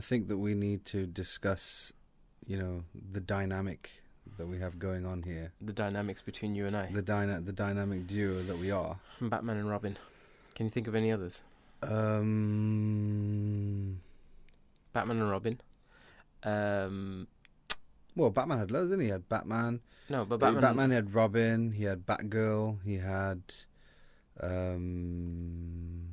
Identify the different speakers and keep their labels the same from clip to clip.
Speaker 1: I think that we need to discuss, you know, the dynamic that we have going on here,
Speaker 2: The dynamics between you and I,
Speaker 1: the dyna- the dynamic duo that we are.
Speaker 2: Batman and Robin. Can you think of any others?
Speaker 1: Um,
Speaker 2: Batman and Robin. Um,
Speaker 1: well, Batman had loads, didn't he? He had Batman.
Speaker 2: no, but
Speaker 1: Batman.
Speaker 2: Batman.
Speaker 1: he had Robin. He had Batgirl. He had um,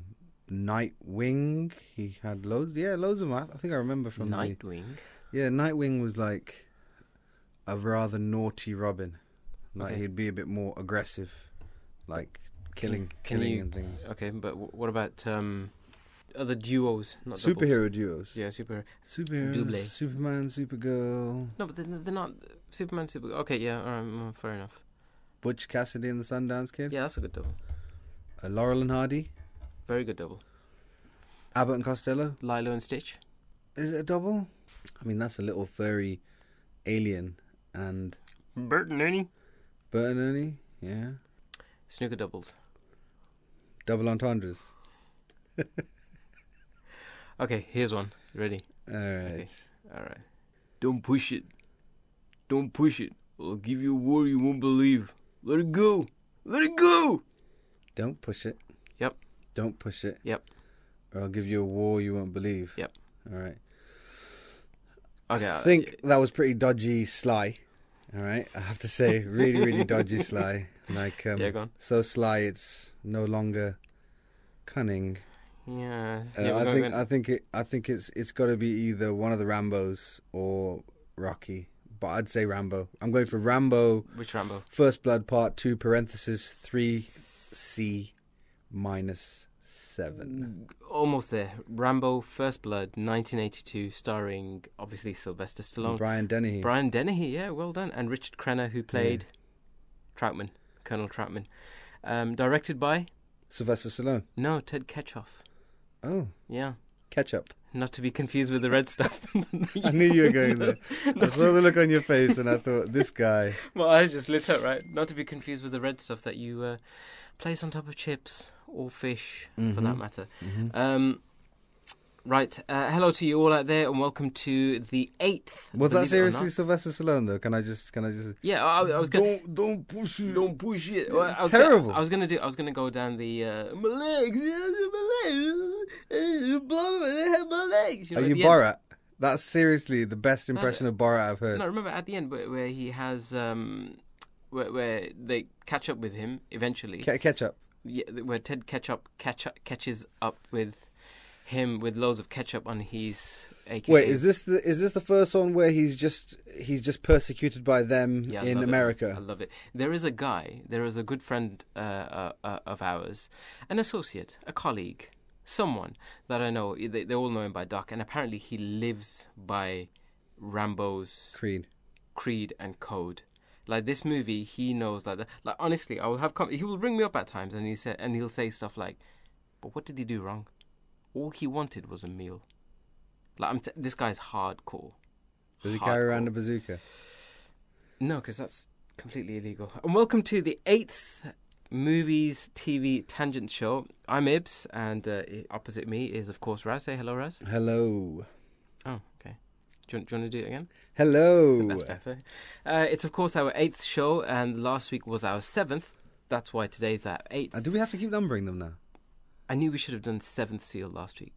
Speaker 1: Nightwing. He had loads. Yeah, loads of them. I think I remember from the-
Speaker 2: Nightwing.
Speaker 1: Yeah, Nightwing was like a rather naughty Robin. Like
Speaker 2: Okay.
Speaker 1: he'd be a bit more aggressive, like killing,
Speaker 2: can
Speaker 1: killing
Speaker 2: you-
Speaker 1: and things.
Speaker 2: Okay, but w- what about um, other duos? Not doubles?
Speaker 1: Superhero duos.
Speaker 2: Yeah, super.
Speaker 1: Superheroes.
Speaker 2: Double.
Speaker 1: Superman, Supergirl,
Speaker 2: No, but they're, they're not Superman. Super. Okay, yeah, all right, mm, fair enough.
Speaker 1: Butch Cassidy and the Sundance Kid.
Speaker 2: Yeah, that's a good double.
Speaker 1: Uh, Laurel and Hardy.
Speaker 2: Very good double.
Speaker 1: Abbott and Costello.
Speaker 2: Lilo and Stitch.
Speaker 1: Is it a double? I mean, that's a little furry alien and
Speaker 2: Bert and Ernie.
Speaker 1: Bert and Ernie. Yeah.
Speaker 2: Snooker doubles.
Speaker 1: Double entendres.
Speaker 2: Okay, here's one. Ready?
Speaker 1: All right.
Speaker 2: Okay. All right. Don't push it. Don't push it. I'll give you a war you won't believe. Let it go. Let it go.
Speaker 1: Don't push it. Don't push it.
Speaker 2: Yep.
Speaker 1: Or I'll give you a war you won't believe.
Speaker 2: Yep.
Speaker 1: All right.
Speaker 2: Okay.
Speaker 1: I
Speaker 2: uh,
Speaker 1: think that was pretty dodgy sly. All right. I have to say, really, really dodgy sly. Like, um,
Speaker 2: Yeah,
Speaker 1: so sly it's no longer cunning.
Speaker 2: Yeah.
Speaker 1: Uh,
Speaker 2: yeah
Speaker 1: I think I think it I think it's it's got to be either one of the Rambo's or Rocky. But I'd say Rambo. I'm going for Rambo
Speaker 2: Which Rambo?
Speaker 1: First Blood Part 2 parenthesis 3C minus 7.
Speaker 2: Almost there. Rambo: First Blood, 1982, starring obviously Sylvester Stallone,
Speaker 1: Brian Dennehy.
Speaker 2: Brian Dennehy. Yeah, well done, and Richard Crenna, who played Troutman, Colonel Troutman. Um, directed by
Speaker 1: Sylvester Stallone.
Speaker 2: no Ted Kotcheff.
Speaker 1: Oh,
Speaker 2: Yeah,
Speaker 1: ketchup.
Speaker 2: not to be confused with the red stuff.
Speaker 1: I knew you were going there. I saw the look on your face and I thought, this guy.
Speaker 2: My eyes just lit up, right? Not to be confused with the red stuff that you uh, place on top of chips or fish, for that
Speaker 1: Mhm.
Speaker 2: matter.
Speaker 1: Mhm.
Speaker 2: Um, right. Uh, hello to you all out there, and welcome to the eighth.
Speaker 1: Was that seriously. Sylvester Stallone though? Can I just, can I just.
Speaker 2: Yeah, I, I was gonna.
Speaker 1: Don't, don't push it.
Speaker 2: Don't push it. Well,
Speaker 1: It's
Speaker 2: I was
Speaker 1: terrible.
Speaker 2: Gonna, I was gonna do. I was gonna go down the uh, my legs, my legs, uh, blood, my legs. know,
Speaker 1: Are you
Speaker 2: the end-
Speaker 1: Borat? That's seriously the best impression of Borat I've heard.
Speaker 2: No, remember at the end where, where he has um, where, where they catch up with him eventually.
Speaker 1: Ke- ketchup.
Speaker 2: yeah, where Ted Ketchup catch up, catches up with him with loads of ketchup on his. AKA.
Speaker 1: Wait, is this the is this the first one where he's just he's just persecuted by them
Speaker 2: Yeah,
Speaker 1: in
Speaker 2: love it.
Speaker 1: America?
Speaker 2: I love it. There is a guy, there is a good friend uh, uh, uh, of ours, an associate, a colleague, someone that I know. They, they all know him by Doc, and apparently he lives by Rambo's
Speaker 1: Creed.
Speaker 2: creed and code. Like this movie, he knows like that. Like honestly, I will have com- he will ring me up at times, and he said, and he'll say stuff like, "But what did he do wrong? All he wanted was a meal." Like I'm t- this guy's hardcore.
Speaker 1: Does he carry around a bazooka?
Speaker 2: No, because that's completely illegal. And welcome to the eighth movies TV tangent show. I'm Ibs, and uh, opposite me is of course Raz. Say hello, Raz.
Speaker 1: Hello.
Speaker 2: Oh. Do you, want- do you want to do it again?
Speaker 1: Hello.
Speaker 2: That's better. Uh, it's of course our eighth show, and last week was our seventh. That's why today's our eighth.
Speaker 1: Uh, do we have to keep numbering them now?
Speaker 2: I knew we should have done seventh seal last week.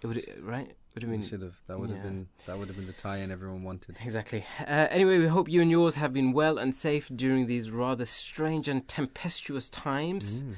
Speaker 2: It would right. Would have
Speaker 1: we should have. That would have been that would have been the tie-in everyone wanted.
Speaker 2: Exactly. Uh, anyway, we hope you and yours have been well and safe during these rather strange and tempestuous times.
Speaker 1: Mm.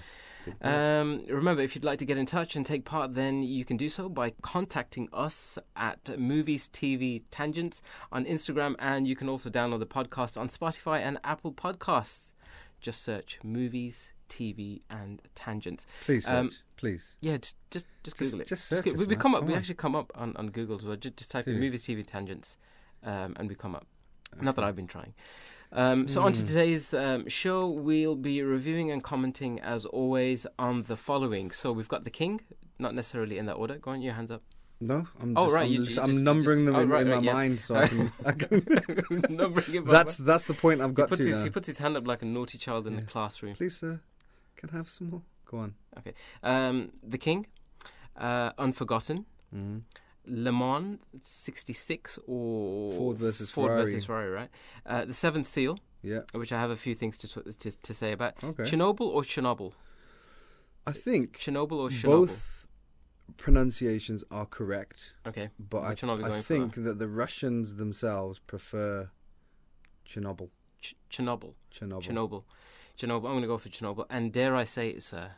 Speaker 2: Um, remember, if you'd like to get in touch and take part, then you can do so by contacting us at Movies TV Tangents on Instagram, and you can also download the podcast on Spotify and Apple Podcasts. Just search Movies TV and Tangents.
Speaker 1: please,
Speaker 2: um,
Speaker 1: please.
Speaker 2: Yeah, just just just
Speaker 1: Just-
Speaker 2: Google it.
Speaker 1: just search us,
Speaker 2: we, we come up.
Speaker 1: Come
Speaker 2: we
Speaker 1: on.
Speaker 2: actually come up on, on Google as well. Just, just type in? Movies TV Tangents, um, and we come up. Not that I've been trying. Um, so on to
Speaker 1: Mm.
Speaker 2: today's um, show, we'll be reviewing and commenting as always on the following. So we've got the King, not necessarily in that order. Go on, your hands up.
Speaker 1: No, I'm
Speaker 2: Oh,
Speaker 1: just,
Speaker 2: right,
Speaker 1: I'm,
Speaker 2: you-
Speaker 1: just,
Speaker 2: you
Speaker 1: I'm
Speaker 2: just-
Speaker 1: numbering them
Speaker 2: oh,
Speaker 1: in,
Speaker 2: right,
Speaker 1: in my
Speaker 2: yeah.
Speaker 1: mind so I can. I can
Speaker 2: Numbering it
Speaker 1: that's that's the point I've
Speaker 2: he
Speaker 1: got
Speaker 2: puts
Speaker 1: to
Speaker 2: his he puts his hand up like a naughty child in the classroom.
Speaker 1: Please, sir, can I have some more? Go on.
Speaker 2: Okay, um, the King, uh, Unforgotten,
Speaker 1: Mm.
Speaker 2: Le Mans '66 or
Speaker 1: Ford versus
Speaker 2: Ford
Speaker 1: Ferrari.
Speaker 2: versus Ferrari, right? Uh, the Seventh Seal,
Speaker 1: Yeah.
Speaker 2: which I have a few things to to, to say about.
Speaker 1: Okay.
Speaker 2: Chernobyl or Chernobyl?
Speaker 1: I think
Speaker 2: Chernobyl or Chernobyl?
Speaker 1: both pronunciations are correct,
Speaker 2: Okay.
Speaker 1: but I,
Speaker 2: one are we
Speaker 1: I
Speaker 2: for?
Speaker 1: think that the Russians themselves prefer Chernobyl.
Speaker 2: Ch- Chernobyl.
Speaker 1: Chernobyl.
Speaker 2: Chernobyl. Chernobyl. I'm going to go for Chernobyl. And dare I say it, a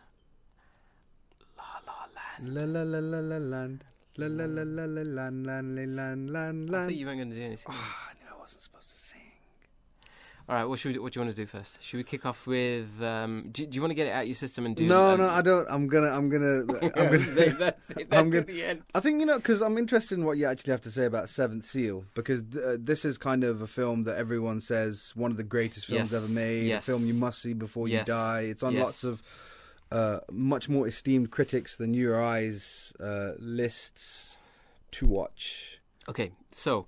Speaker 2: La La Land.
Speaker 1: La la la la la land. La la la la la lan lan la lan lan
Speaker 2: I
Speaker 1: lan.
Speaker 2: thought you weren't going to do anything.
Speaker 1: Ah, I knew I wasn't supposed to sing.
Speaker 2: All right. What should we, what do you want to do first? Should we kick off with? Um, do, do you want to get it out of your system and do?
Speaker 1: No,
Speaker 2: um,
Speaker 1: no, I don't. I'm gonna, I'm gonna, I'm gonna.
Speaker 2: That, that
Speaker 1: I'm
Speaker 2: to
Speaker 1: gonna-
Speaker 2: the end.
Speaker 1: I think you know because I'm interested in what you actually have to say about Seventh Seal because th- uh, this is kind of a film that everyone says one of the greatest films
Speaker 2: Yes,
Speaker 1: ever made,
Speaker 2: yes.
Speaker 1: a film you must see before
Speaker 2: Yes,
Speaker 1: you die. It's on lots of uh, much more esteemed critics than Your Eyes uh, lists to watch.
Speaker 2: Okay, so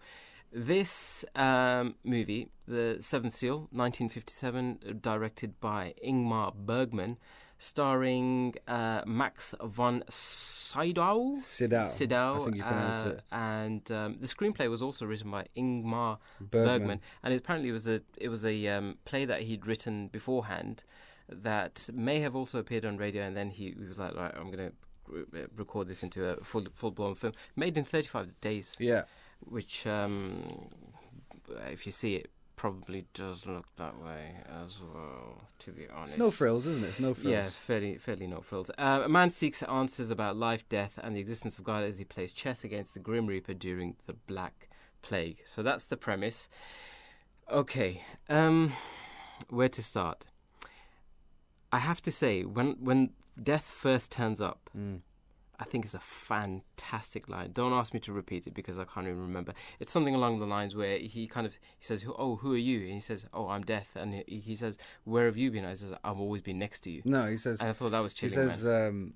Speaker 2: this um, movie, The Seventh Seal, 1957, uh, directed by Ingmar Bergman, starring uh, Max von Sydow.
Speaker 1: Sydow,
Speaker 2: Sydow,
Speaker 1: I think you pronounce
Speaker 2: uh,
Speaker 1: it.
Speaker 2: And um, the screenplay was also written by Ingmar
Speaker 1: Bergman.
Speaker 2: Bergman, and it apparently was a it was a um, play that he'd written beforehand that may have also appeared on radio, and then he, he was like, right, I'm going to record this into a full full blown film, made in 35 days
Speaker 1: Yeah,
Speaker 2: which, um, if you see it, probably does look that way as well. To be honest,
Speaker 1: it's no frills, isn't it? It's no frills.
Speaker 2: Yeah, fairly, fairly no frills. Uh, a man seeks answers about life, death, and the existence of God as he plays chess against the Grim Reaper during the Black Plague. So that's the premise. Okay, um, where to start? I have to say, when when death first turns up,
Speaker 1: Mm.
Speaker 2: I think it's a fantastic line. Don't ask me to repeat it because I can't even remember. It's something along the lines where he kind of he says, "Oh, who are you?" And he says, "Oh, I'm Death." And he, he says, "Where have you been?" I says, "I've always been next to you."
Speaker 1: No, he says.
Speaker 2: And I thought that was chilling.
Speaker 1: He
Speaker 2: says.
Speaker 1: Um,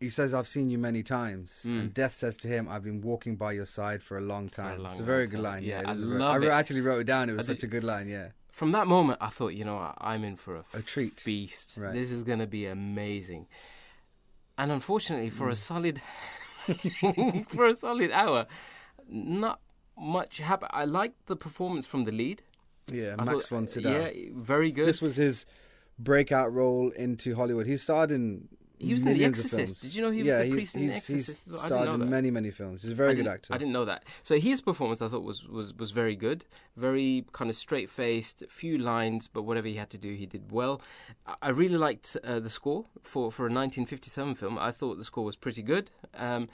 Speaker 1: he says, "I've seen you many times,"
Speaker 2: Mm.
Speaker 1: and Death says to him, "I've been walking by your side for a long
Speaker 2: a
Speaker 1: time."
Speaker 2: long,
Speaker 1: it's a very good
Speaker 2: time.
Speaker 1: line.
Speaker 2: Yeah,
Speaker 1: Yeah,
Speaker 2: I
Speaker 1: a very-
Speaker 2: love
Speaker 1: I actually wrote it down. It was
Speaker 2: I
Speaker 1: such
Speaker 2: did-
Speaker 1: a good line. Yeah.
Speaker 2: From that moment, I thought, you know, I'm in for a,
Speaker 1: A treat.
Speaker 2: feast.
Speaker 1: Right.
Speaker 2: This is going to be amazing. And unfortunately, for
Speaker 1: Mm.
Speaker 2: a solid for a solid hour, not much happened. I liked the performance from the lead.
Speaker 1: Yeah,
Speaker 2: I
Speaker 1: Max
Speaker 2: thought-
Speaker 1: von Sydow.
Speaker 2: Yeah, very good.
Speaker 1: This was his breakout role into Hollywood. He starred in
Speaker 2: He was in The Exorcist. Did you know he was
Speaker 1: yeah,
Speaker 2: the
Speaker 1: he's,
Speaker 2: priest in The
Speaker 1: he's, he's
Speaker 2: Exorcist well? Didn't
Speaker 1: starred in many, many films. He's a very good actor.
Speaker 2: I didn't know that. So his performance, I thought, was was was very good. Very kind of straight faced, few lines, but whatever he had to do, he did well. I- I really liked uh, the score for for a 1957 film. I thought the score was pretty good. Um,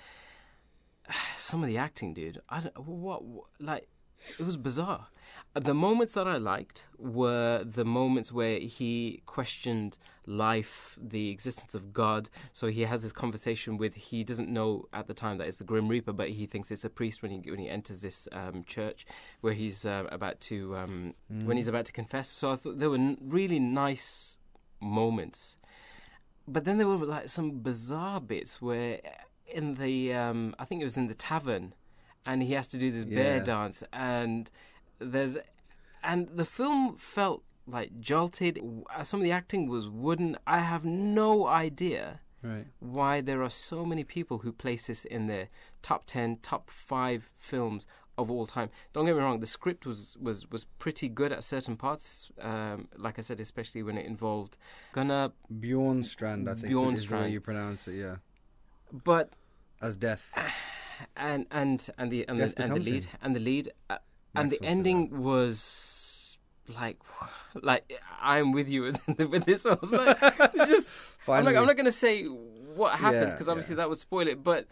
Speaker 2: some of the acting, dude. I don't, what, what like it was bizarre. The moments that I liked were the moments where he questioned life, the existence of God. So he has this conversation with he doesn't know at the time that it's the Grim Reaper, but he thinks it's a priest when he when he enters this um, church where he's uh, about to um, when he's about to confess. So I thought there were n- really nice moments, but then there were like some bizarre bits where in the um, I think it was in the tavern, and he has to do this bear
Speaker 1: Yeah.
Speaker 2: dance, and there's and the film felt like jolted. Uh, Some of the acting was wooden. I have no idea
Speaker 1: Right.
Speaker 2: why there are so many people who place this in their top 10 top 5 films of all time don't get me wrong the script was was was pretty good at certain parts um, like i said especially when it involved gunnar
Speaker 1: Bjornstrand, I think, is the way
Speaker 2: Bjornstrand.
Speaker 1: you pronounce it. Yeah,
Speaker 2: but
Speaker 1: as death.
Speaker 2: and and and the and
Speaker 1: Death
Speaker 2: the, and the lead
Speaker 1: him.
Speaker 2: and the lead uh, and the ending was like like i'm with you with, this i was like just I'm not, I'm not gonna say what happens
Speaker 1: Yeah,
Speaker 2: because obviously
Speaker 1: yeah.
Speaker 2: that would spoil it but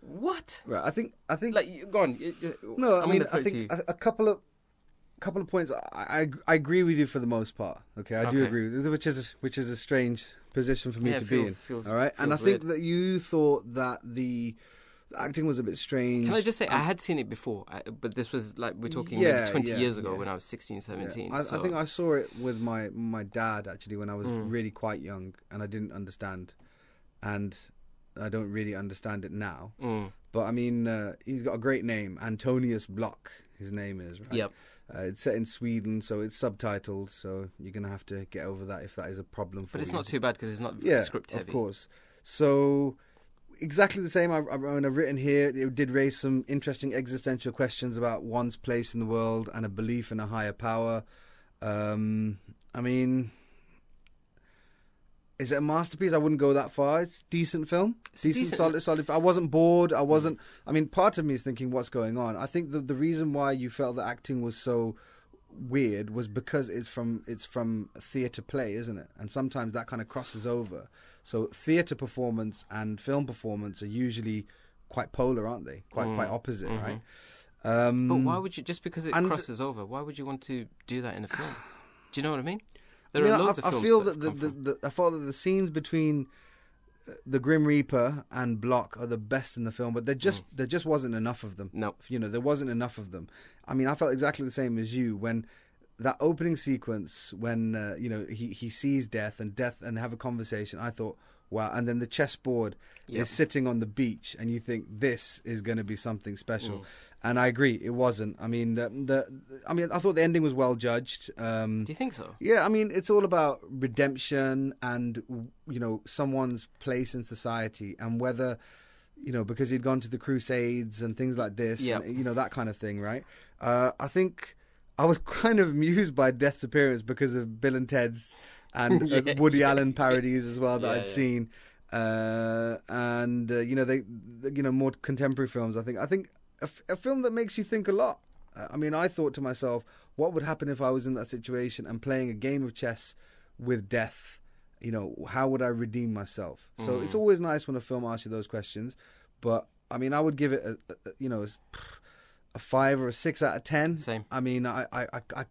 Speaker 2: what
Speaker 1: Right. I think. I think.
Speaker 2: like you- go on you- you-
Speaker 1: no,
Speaker 2: I'm
Speaker 1: I mean, I
Speaker 2: to you.
Speaker 1: think a, a couple of couple of points. I, I I agree with you for the most part. Okay, I do agree, with which is a, which is a strange position for me
Speaker 2: Yeah,
Speaker 1: to
Speaker 2: it
Speaker 1: be in.
Speaker 2: feels- feels-
Speaker 1: all right, and I
Speaker 2: feels
Speaker 1: think
Speaker 2: weird.
Speaker 1: that you thought that the acting was a bit strange.
Speaker 2: Can I just say, I had seen it before, but this was like we're talking
Speaker 1: Yeah,
Speaker 2: 20
Speaker 1: yeah,
Speaker 2: years ago
Speaker 1: yeah.
Speaker 2: when I was 16, 17.
Speaker 1: Yeah. I,
Speaker 2: so.
Speaker 1: I think I saw it with my my dad actually when I was
Speaker 2: Mm.
Speaker 1: really quite young, and I didn't understand, and I don't really understand it now.
Speaker 2: Mm,
Speaker 1: But I mean, uh, he's got a great name, Antonius Block. His name is right.
Speaker 2: Yep.
Speaker 1: Uh, it's set in Sweden, so it's subtitled. So you're gonna have to get over that if that is a problem for you.
Speaker 2: But it's
Speaker 1: you.
Speaker 2: not too bad because it's not
Speaker 1: yeah,
Speaker 2: script heavy.
Speaker 1: of course. So exactly the same. I, I, I've written here, it did raise some interesting existential questions about one's place in the world and a belief in a higher power. Um, I mean, is it a masterpiece? I wouldn't go that far. It's a decent film,
Speaker 2: It's
Speaker 1: decent,
Speaker 2: decent.
Speaker 1: solid, solid. I wasn't bored. I wasn't. I mean, part of me is thinking, what's going on? I think the the reason why you felt the acting was so weird was because it's from it's from theatre play, isn't it? And sometimes that kind of crosses over. So theatre performance and film performance are usually quite polar, aren't they? Quite
Speaker 2: Mm.
Speaker 1: quite opposite,
Speaker 2: Mhm.
Speaker 1: right? Um,
Speaker 2: But why would you just because it
Speaker 1: and-
Speaker 2: crosses over? Why would you want to do that in a film? Do you know what I mean?
Speaker 1: I
Speaker 2: There
Speaker 1: mean,
Speaker 2: are
Speaker 1: I-
Speaker 2: loads
Speaker 1: I,
Speaker 2: of films
Speaker 1: feel
Speaker 2: that
Speaker 1: that the, the, the I felt that the scenes between the Grim Reaper and Block are the best in the film, but there just
Speaker 2: Mm.
Speaker 1: there just wasn't enough of them.
Speaker 2: no.
Speaker 1: You know, there wasn't enough of them. I mean, I felt exactly the same as you when that opening sequence when uh, you know he he sees death and death and have a conversation. I thought, wow, and then the chessboard
Speaker 2: Yep.
Speaker 1: is sitting on the beach, and you think this is going to be something special.
Speaker 2: Mm.
Speaker 1: And I agree, it wasn't. I mean, the, the I mean, I thought the ending was well judged. Um,
Speaker 2: Do you think so?
Speaker 1: yeah, I mean, it's all about redemption and you know someone's place in society and whether you know because he'd gone to the Crusades and things like this,
Speaker 2: Yeah.
Speaker 1: and, you know that kind of thing, right? Uh, I think I was kind of amused by Death's appearance because of Bill and Ted's and uh,
Speaker 2: Yeah.
Speaker 1: Woody Allen parodies as well that
Speaker 2: Yeah,
Speaker 1: I'd
Speaker 2: yeah.
Speaker 1: seen, uh, and uh, you know they, you know more contemporary films. I think I think a, f- a film that makes you think a lot. Uh, I mean, I thought to myself, what would happen if I was in that situation and playing a game of chess with death? You know, how would I redeem myself? So
Speaker 2: Mm.
Speaker 1: it's always nice when a film asks you those questions. But I mean, I would give it a, a you know a five or a six out of ten.
Speaker 2: Same.
Speaker 1: I mean, I I, I,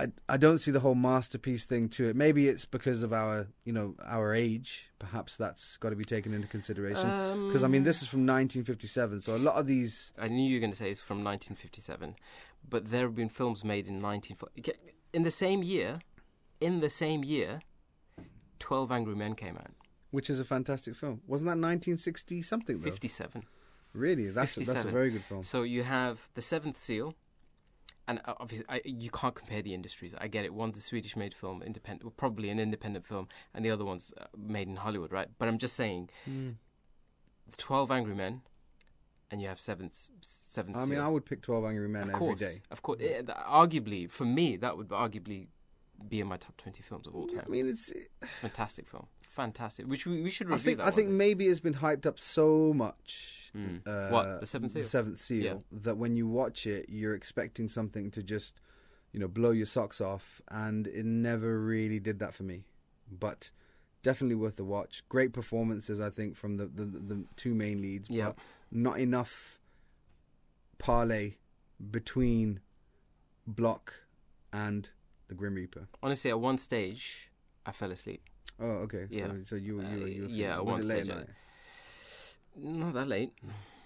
Speaker 1: I I don't see the whole masterpiece thing to it. Maybe it's because of our you know our age. Perhaps that's got to be taken into consideration. Because I mean,
Speaker 2: Um,
Speaker 1: this is from 1957, so a lot of these.
Speaker 2: I knew you were going to say it's from 1957, but there have been films made in 1940. In the same year, in the same year, 12 Angry Men came out.
Speaker 1: Which is a fantastic film. Wasn't that 1960 something though?
Speaker 2: 57.
Speaker 1: Really, that's a, that's a very good film.
Speaker 2: So you have The Seventh Seal, and uh, obviously I, you can't compare the industries. I get it. One's a Swedish-made film, independent, well, probably an independent film, and the other one's uh, made in Hollywood, right? But I'm just saying,
Speaker 1: Mm.
Speaker 2: the Twelve Angry Men, and you have Seventh Seventh
Speaker 1: I
Speaker 2: Seal.
Speaker 1: mean, I would pick 12 Angry Men
Speaker 2: of course,
Speaker 1: day.
Speaker 2: of course. Yeah, th- arguably, for me, that would arguably be in my top 20 films of all time.
Speaker 1: I mean, it's.
Speaker 2: It's a fantastic film, fantastic. Which we, we should
Speaker 1: I
Speaker 2: review
Speaker 1: think
Speaker 2: that.
Speaker 1: I think maybe it's been hyped up so much.
Speaker 2: Mm.
Speaker 1: Uh,
Speaker 2: What, The Seventh Seal?
Speaker 1: The Seventh Seal.
Speaker 2: Yeah.
Speaker 1: That when you watch it, you're expecting something to just, you know, blow your socks off, and it never really did that for me. But definitely worth the watch. Great performances, I think, from the the, the two main leads.
Speaker 2: Yeah.
Speaker 1: But not enough parlay between Block and the Grim Reaper.
Speaker 2: Honestly, at one stage, I fell asleep.
Speaker 1: Oh, okay.
Speaker 2: Yeah.
Speaker 1: So, so you were you were, you were
Speaker 2: Uh, yeah,
Speaker 1: was
Speaker 2: one
Speaker 1: it late at night?
Speaker 2: Not that late.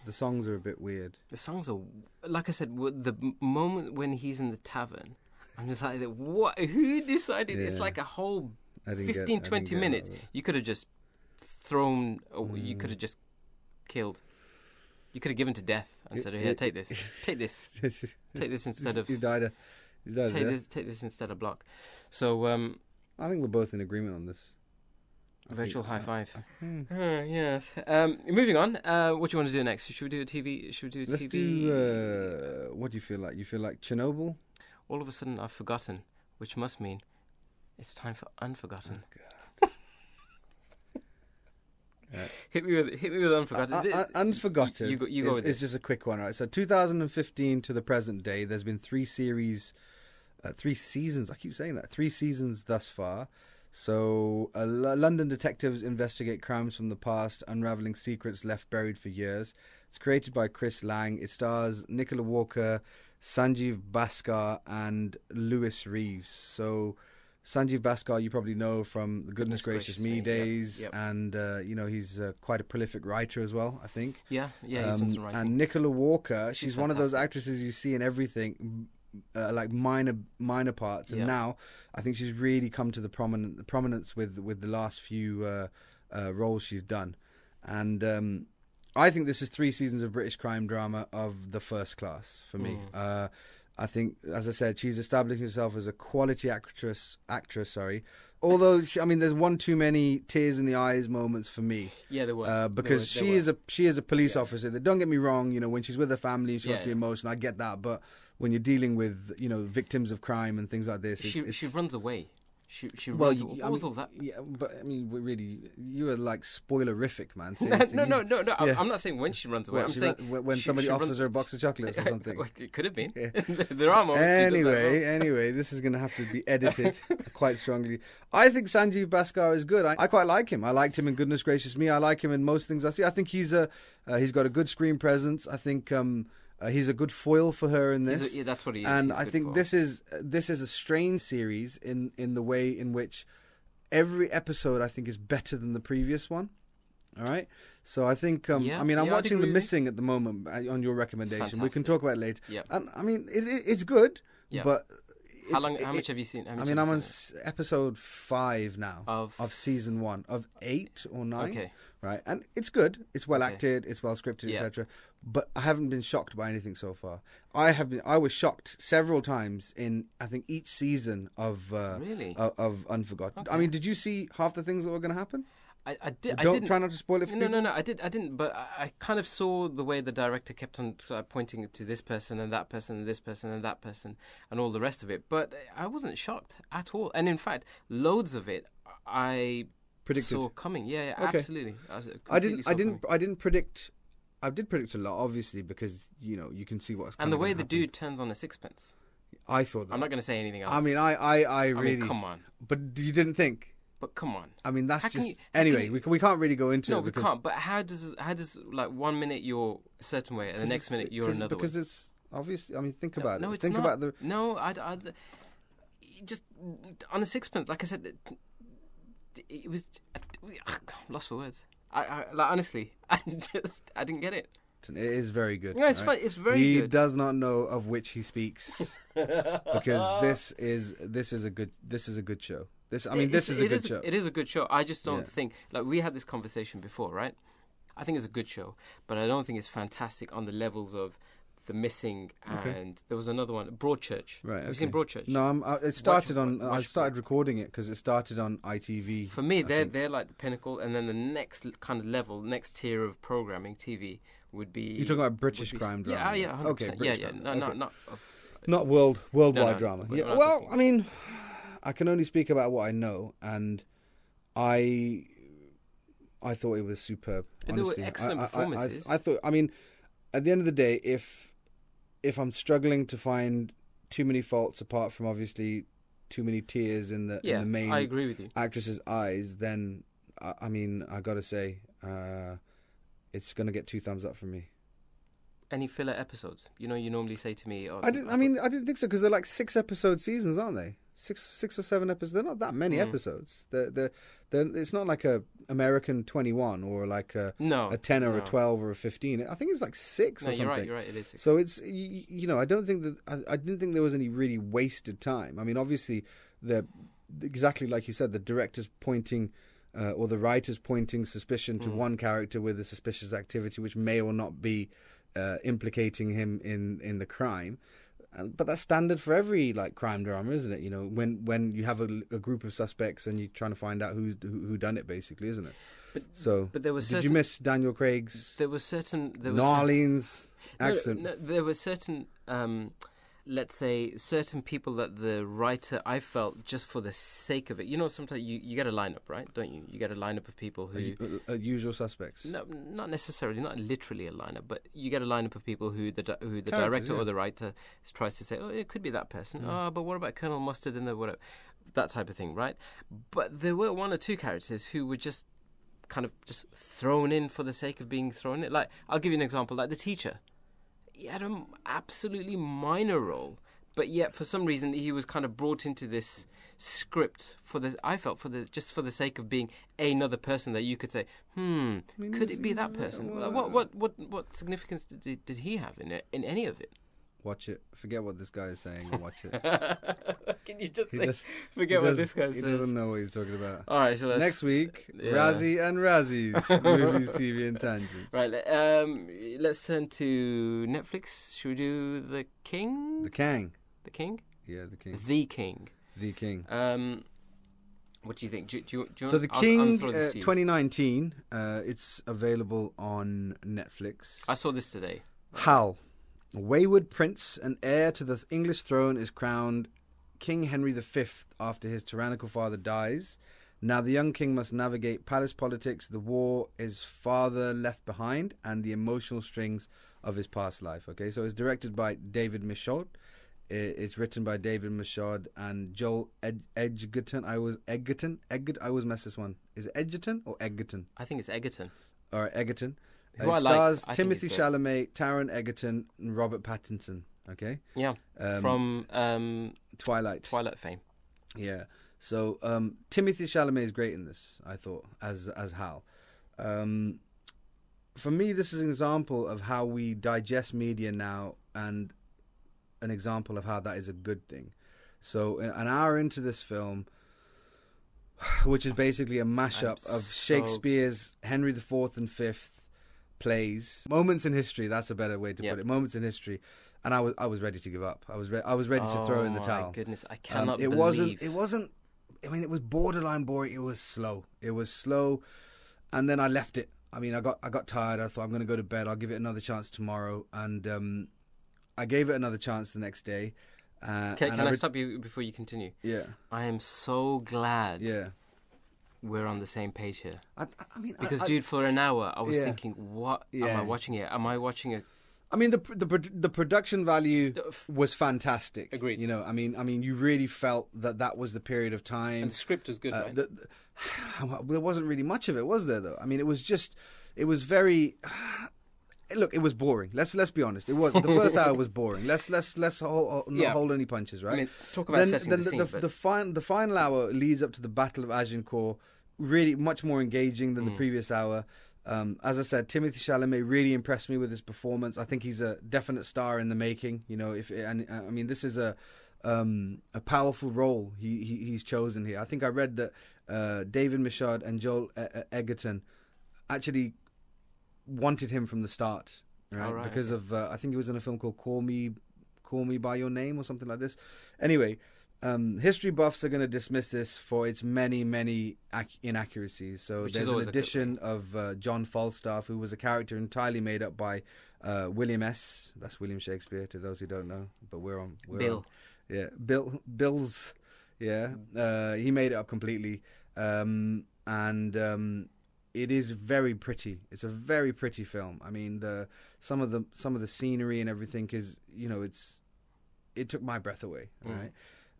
Speaker 1: The songs are a bit weird.
Speaker 2: The songs are, like I said, the moment when he's in the tavern, I'm just like, what? Who decided? It's like a whole
Speaker 1: I
Speaker 2: 15,
Speaker 1: get,
Speaker 2: 20
Speaker 1: get a lot
Speaker 2: minutes. You could have just thrown, or you
Speaker 1: Mm.
Speaker 2: could have just killed. You could have given to death and
Speaker 1: It-
Speaker 2: said, "Here,
Speaker 1: it-
Speaker 2: take this, take this, take this instead of
Speaker 1: he's died. A, he's died. A
Speaker 2: take this, take this instead of block." So, um,
Speaker 1: I think we're both in agreement on this. I
Speaker 2: virtual high five.
Speaker 1: Hmm.
Speaker 2: Uh, yes. Um, moving on. Uh, what do you want to do next? Should we do a TV? Should we do a
Speaker 1: Let's
Speaker 2: TV?
Speaker 1: do. Uh, what do you feel like? You feel like Chernobyl?
Speaker 2: All of a sudden, I've forgotten, which must mean it's time for Unforgotten.
Speaker 1: Uh,
Speaker 2: Hit me with hit me with Unforgotten.
Speaker 1: Uh, uh, Unforgotten.
Speaker 2: You go. You go
Speaker 1: is,
Speaker 2: with
Speaker 1: is
Speaker 2: this.
Speaker 1: just a quick one, right? So 2015 to the present day, there's been three series, uh, three seasons. I keep saying that three seasons thus far. So uh, L- London detectives investigate crimes from the past, unraveling secrets left buried for years. It's created by Chris Lang. It stars Nicola Walker, Sanjeev Bhaskar, and Lewis Reeves. So. Sanjeev Bhaskar, you probably know from the Goodness,
Speaker 2: Goodness
Speaker 1: Gracious,
Speaker 2: Gracious
Speaker 1: Me
Speaker 2: Me, yep,
Speaker 1: days,
Speaker 2: yep.
Speaker 1: and uh, you know he's uh, quite a prolific writer as well. I think.
Speaker 2: Yeah, yeah. He's done some
Speaker 1: Um, and Nicola Walker, she's,
Speaker 2: She's
Speaker 1: one of those actresses you see in everything, uh, like minor minor parts. And
Speaker 2: Yeah.
Speaker 1: now I think she's really come to the prominent prominence with with the last few uh, uh, roles she's done. And um, I think this is three seasons of British crime drama of the first class for me.
Speaker 2: Mm.
Speaker 1: Uh, I think, as I said, she's establishing herself as a quality actress. Actress, sorry. Although, she, I mean, there's one too many tears in the eyes moments for me.
Speaker 2: Yeah, there were
Speaker 1: Uh, because
Speaker 2: there were,
Speaker 1: she is a she is a police officer. Don't get me wrong. You know, when she's with her family, she
Speaker 2: Yeah,
Speaker 1: wants to be
Speaker 2: yeah.
Speaker 1: emotional. I get that, but when you're dealing with you know victims of crime and things like this, it's,
Speaker 2: she
Speaker 1: it's,
Speaker 2: she runs away. She she
Speaker 1: well,
Speaker 2: runs. away.
Speaker 1: I
Speaker 2: What was
Speaker 1: mean,
Speaker 2: all that?
Speaker 1: Yeah, but I mean, really, you are like spoilerific, man.
Speaker 2: No,
Speaker 1: Seriously,
Speaker 2: no, no, no,
Speaker 1: yeah.
Speaker 2: I'm not saying when she runs away. I'm saying
Speaker 1: ran- when
Speaker 2: she-
Speaker 1: somebody
Speaker 2: she
Speaker 1: offers
Speaker 2: runs-
Speaker 1: her a box of chocolates or something.
Speaker 2: It could have been.
Speaker 1: Yeah.
Speaker 2: there are moments. that.
Speaker 1: Anyway, anyway, this is going to have to be edited quite strongly. I think Sanjeev Bhaskar is good. I, I quite like him. I liked him in Goodness Gracious Me. I like him in most things I see. I think he's a uh, he's got a good screen presence. I think um, uh, he's a good foil for her in this.
Speaker 2: a- yeah, that's what he is.
Speaker 1: and
Speaker 2: He's
Speaker 1: I think this is this is a strange series in in the way in which every episode I think is better than the previous one. All right, so I think um,
Speaker 2: Yeah,
Speaker 1: I mean I'm
Speaker 2: yeah,
Speaker 1: watching The. Missing at the moment uh, on your recommendation. We can talk about it later.
Speaker 2: Yep.
Speaker 1: And I mean it, it, it's good,
Speaker 2: Yeah.
Speaker 1: but
Speaker 2: How long? How
Speaker 1: it-
Speaker 2: much have you seen?
Speaker 1: I mean, I'm on s- episode five now
Speaker 2: Of-
Speaker 1: of season one of eight or nine.
Speaker 2: Okay.
Speaker 1: Right, and it's good. It's well
Speaker 2: Okay.
Speaker 1: acted. It's well scripted,
Speaker 2: Yeah.
Speaker 1: etc. But I haven't been shocked by anything so far. I have been. I was shocked several times in I think each season of uh,
Speaker 2: Really?
Speaker 1: of, of Unforgotten. I mean, did you see half the things that were going to happen?
Speaker 2: I, I did. I
Speaker 1: Don't
Speaker 2: didn't.
Speaker 1: try not to spoil it for
Speaker 2: No,
Speaker 1: people.
Speaker 2: no, no. I did. I didn't. But I, I kind of saw the way the director kept on uh, pointing to this person and that person and this person and that person and all the rest of it. But I wasn't shocked at all. And in fact, loads of it I
Speaker 1: Predicted.
Speaker 2: saw coming. Yeah, yeah
Speaker 1: Okay.
Speaker 2: absolutely. I, uh,
Speaker 1: I didn't. I didn't.
Speaker 2: coming.
Speaker 1: I didn't predict. I did predict a lot, obviously, because you know you can see what's. Coming.
Speaker 2: And the way the
Speaker 1: happen.
Speaker 2: dude turns on a sixpence.
Speaker 1: I thought that.
Speaker 2: I'm not going to say anything else.
Speaker 1: I mean, I, I, I
Speaker 2: I
Speaker 1: really.
Speaker 2: mean, come on.
Speaker 1: But you didn't think.
Speaker 2: But come on.
Speaker 1: I mean, that's
Speaker 2: How
Speaker 1: just
Speaker 2: you-
Speaker 1: anyway.
Speaker 2: you-
Speaker 1: we, we can't really go into
Speaker 2: No,
Speaker 1: it
Speaker 2: No,
Speaker 1: we
Speaker 2: can't. But how does how does like one minute you're a certain way and the next minute you're another
Speaker 1: because
Speaker 2: way?
Speaker 1: it's obviously. I mean, think
Speaker 2: No,
Speaker 1: about
Speaker 2: no,
Speaker 1: it.
Speaker 2: it's
Speaker 1: think
Speaker 2: not.
Speaker 1: about the.
Speaker 2: No, I, I, just on a sixpence. Like I said, it, it was I'm lost for words. I, I like, honestly, I just I didn't get it.
Speaker 1: It is very good.
Speaker 2: No, it's
Speaker 1: right?
Speaker 2: fun. It's very
Speaker 1: he
Speaker 2: good.
Speaker 1: does not know of which he speaks because this is this is a good this is a good show. This I mean, this is a
Speaker 2: it
Speaker 1: good show.
Speaker 2: It is a good show. I just don't
Speaker 1: Yeah.
Speaker 2: think like we had this conversation before, right? I think it's a good show, but I don't think it's fantastic on the levels of the missing
Speaker 1: Okay.
Speaker 2: and there was another one, Broadchurch.
Speaker 1: Right,
Speaker 2: Have you seen Broadchurch?
Speaker 1: No, I'm, I, it started on.
Speaker 2: watch
Speaker 1: I started recording it because it started on ITV.
Speaker 2: For me,
Speaker 1: I
Speaker 2: they're
Speaker 1: think.
Speaker 2: they're like the pinnacle, and then the next kind of level, next tier of programming TV would be.
Speaker 1: You're talking about British
Speaker 2: be-
Speaker 1: crime
Speaker 2: Yeah,
Speaker 1: drama.
Speaker 2: ah, yeah, hundred
Speaker 1: Okay,
Speaker 2: percent. Yeah,
Speaker 1: British
Speaker 2: yeah.
Speaker 1: crime.
Speaker 2: No,
Speaker 1: Okay.
Speaker 2: no, not. Of,
Speaker 1: not world worldwide
Speaker 2: No, no,
Speaker 1: drama. Yeah.
Speaker 2: not
Speaker 1: Well,
Speaker 2: talking-
Speaker 1: I mean, I can only speak about what I know, and I I thought it was superb.
Speaker 2: And there were
Speaker 1: honestly. I-
Speaker 2: excellent
Speaker 1: I, I- I-
Speaker 2: performances.
Speaker 1: I, thought. I mean, at the end of the day, if if I'm struggling to find too many faults apart from obviously too many tears in the
Speaker 2: yeah,
Speaker 1: in the main
Speaker 2: I agree with you.
Speaker 1: actress's eyes, then I, I mean, I gotta say, uh, it's gonna get two thumbs up from me.
Speaker 2: Any filler episodes? You know, you normally say to me, oh,
Speaker 1: I didn't. I mean, I didn't think so because they're like six episode seasons, aren't they? Six, six or seven episodes. They're not that many
Speaker 2: Mm.
Speaker 1: episodes. They're, they're, they're, it's not like a American twenty one or like a,
Speaker 2: no,
Speaker 1: a ten or
Speaker 2: no.
Speaker 1: a twelve or a fifteen. I think it's like six
Speaker 2: No,
Speaker 1: or
Speaker 2: you're
Speaker 1: something.
Speaker 2: right. You're right. It is. Six.
Speaker 1: So it's you, you know I don't think that I, I didn't think there was any really wasted time. I mean, obviously the exactly like you said, the director's pointing. Uh, or the writer's pointing suspicion to
Speaker 2: Mm.
Speaker 1: one character with a suspicious activity, which may or not be uh, implicating him in, in the crime. And, but that's standard for every like crime drama, isn't it? You know, when when you have a, a group of suspects and you're trying to find out who's who, who done it, basically, isn't it?
Speaker 2: But-
Speaker 1: so,
Speaker 2: but there was
Speaker 1: did you miss Daniel Craig's
Speaker 2: there was certain. There was certain-
Speaker 1: Narlene's
Speaker 2: No,
Speaker 1: accent?
Speaker 2: no, there were certain, um, let's say, certain people that the writer I felt just for the sake of it. You know, sometimes you, you get a lineup, right? Don't you? You get a lineup of people who.
Speaker 1: Uh, uh, usual suspects.
Speaker 2: No, not necessarily, not literally a lineup, but you get a lineup of people who the who the
Speaker 1: Characters,
Speaker 2: director
Speaker 1: yeah.
Speaker 2: or the writer tries to say, oh, it could be that person.
Speaker 1: Mm.
Speaker 2: Oh, but what about Colonel Mustard and the whatever, that type of thing, right? But there were one or two characters who were just kind of just thrown in for the sake of being thrown in. Like I'll give you an example, like the teacher. He had an absolutely minor role, but yet for some reason he was kind of brought into this script for this. I felt for the just for the sake of being another person that you could say, hmm,
Speaker 1: I mean,
Speaker 2: could it be that person?
Speaker 1: well,
Speaker 2: what what what what significance did, did he have in it, in any of it?
Speaker 1: Watch it. Forget what this guy is saying and watch it.
Speaker 2: Can you just
Speaker 1: He
Speaker 2: say,
Speaker 1: does-
Speaker 2: forget what this guy
Speaker 1: He
Speaker 2: says?
Speaker 1: doesn't know what he's talking about.
Speaker 2: All right, so let's
Speaker 1: Next week,
Speaker 2: yeah.
Speaker 1: Razzie and Razzies movies, TV, and tangents.
Speaker 2: Right, le- um, let's turn to Netflix. Should we do The King?
Speaker 1: The Kang.
Speaker 2: The King?
Speaker 1: Yeah, the King.
Speaker 2: The King.
Speaker 1: The King.
Speaker 2: Um, what do you think? Do, do, you- do you
Speaker 1: So the
Speaker 2: I'll- I'll
Speaker 1: King,
Speaker 2: throw this
Speaker 1: uh,
Speaker 2: to you.
Speaker 1: 2019. Uh, it's available on Netflix.
Speaker 2: I saw this today.
Speaker 1: Hal, wayward prince and heir to the English throne, is crowned King Henry V after his tyrannical father dies. Now the young king must navigate palace politics, the war his father left behind, and the emotional strings of his past life. Okay, so it's directed by David Michôd. It's written by David Michôd and Joel Ed- Edgerton. I was Edgerton. Edgerton. I always mess this one. Is it Edgerton or Edgerton?
Speaker 2: I think it's Egerton.
Speaker 1: All right, Egerton.
Speaker 2: Who I
Speaker 1: it
Speaker 2: like.
Speaker 1: stars
Speaker 2: I
Speaker 1: Timothy. Chalamet, Taron Egerton, and Robert Pattinson. Okay,
Speaker 2: Yeah,
Speaker 1: um,
Speaker 2: from um,
Speaker 1: Twilight.
Speaker 2: Twilight fame.
Speaker 1: Yeah. So um, Timothy Chalamet is great in this. I thought as as Hal. Um, for me, this is an example of how we digest media now, and an example of how that is a good thing. So an hour into this film, which is basically a mashup
Speaker 2: I'm
Speaker 1: of
Speaker 2: so-
Speaker 1: Shakespeare's Henry IV and Fifth plays, moments in history. That's a better way to
Speaker 2: Yep.
Speaker 1: put it. Moments in history, and I was I was ready to give up. I was re- I was ready to throw in the
Speaker 2: Oh,
Speaker 1: towel.
Speaker 2: My goodness, I
Speaker 1: Um,
Speaker 2: cannot
Speaker 1: it
Speaker 2: believe
Speaker 1: wasn't. It wasn't. I mean, it was borderline boring. It was slow. It was slow, and then I left it. I mean, I got I got tired. I thought I'm going to go to bed. I'll give it another chance tomorrow, and um, I gave it another chance the next day. Uh,
Speaker 2: Can, can I
Speaker 1: re-
Speaker 2: stop you before you continue?
Speaker 1: Yeah,
Speaker 2: I am so glad
Speaker 1: yeah.
Speaker 2: We're on the same page here.
Speaker 1: I, I mean,
Speaker 2: Because,
Speaker 1: I,
Speaker 2: dude, for an hour, I was
Speaker 1: Yeah.
Speaker 2: thinking, what am I watching here? Am I watching a
Speaker 1: I mean, the the the production value was fantastic.
Speaker 2: Agreed.
Speaker 1: You know, I mean, I mean, you really felt that that was the period of time.
Speaker 2: And the script was good,
Speaker 1: Uh,
Speaker 2: right?
Speaker 1: the- the- there wasn't really much of it, was there? Though I mean, it was just, it was very. Look, it was boring. Let's let's be honest. It was the first hour was boring. Let's let's let's hold, not
Speaker 2: Yeah.
Speaker 1: hold any punches, right?
Speaker 2: I mean, talk about
Speaker 1: then,
Speaker 2: setting
Speaker 1: then
Speaker 2: the scene.
Speaker 1: the,
Speaker 2: but
Speaker 1: the, fin- the final hour leads up to the Battle of Agincourt, really much more engaging than the
Speaker 2: Mm.
Speaker 1: previous hour. Um, as I said, Timothy Chalamet really impressed me with his performance. I think he's a definite star in the making. You know, if and uh, I mean, this is a um, a powerful role he, he he's chosen here. I think I read that uh, David Michôd and Joel E- E- Egerton actually wanted him from the start, right?
Speaker 2: Right,
Speaker 1: because
Speaker 2: okay.
Speaker 1: of uh, I think he was in a film called Call Me, Call Me by Your Name or something like this. Anyway, um, history buffs are going to dismiss this for its many, many ac- inaccuracies. So
Speaker 2: Which
Speaker 1: there's an addition of uh, John Falstaff, who was a character entirely made up by uh, William S. That's William Shakespeare, to those who don't know. But we're on. We're
Speaker 2: Bill.
Speaker 1: on- yeah, Bill. Bill's. Yeah, uh, he made it up completely, um, and um, it is very pretty. It's a very pretty film. I mean, the some of the some of the scenery and everything is, you know, it's it took my breath away.
Speaker 2: Mm.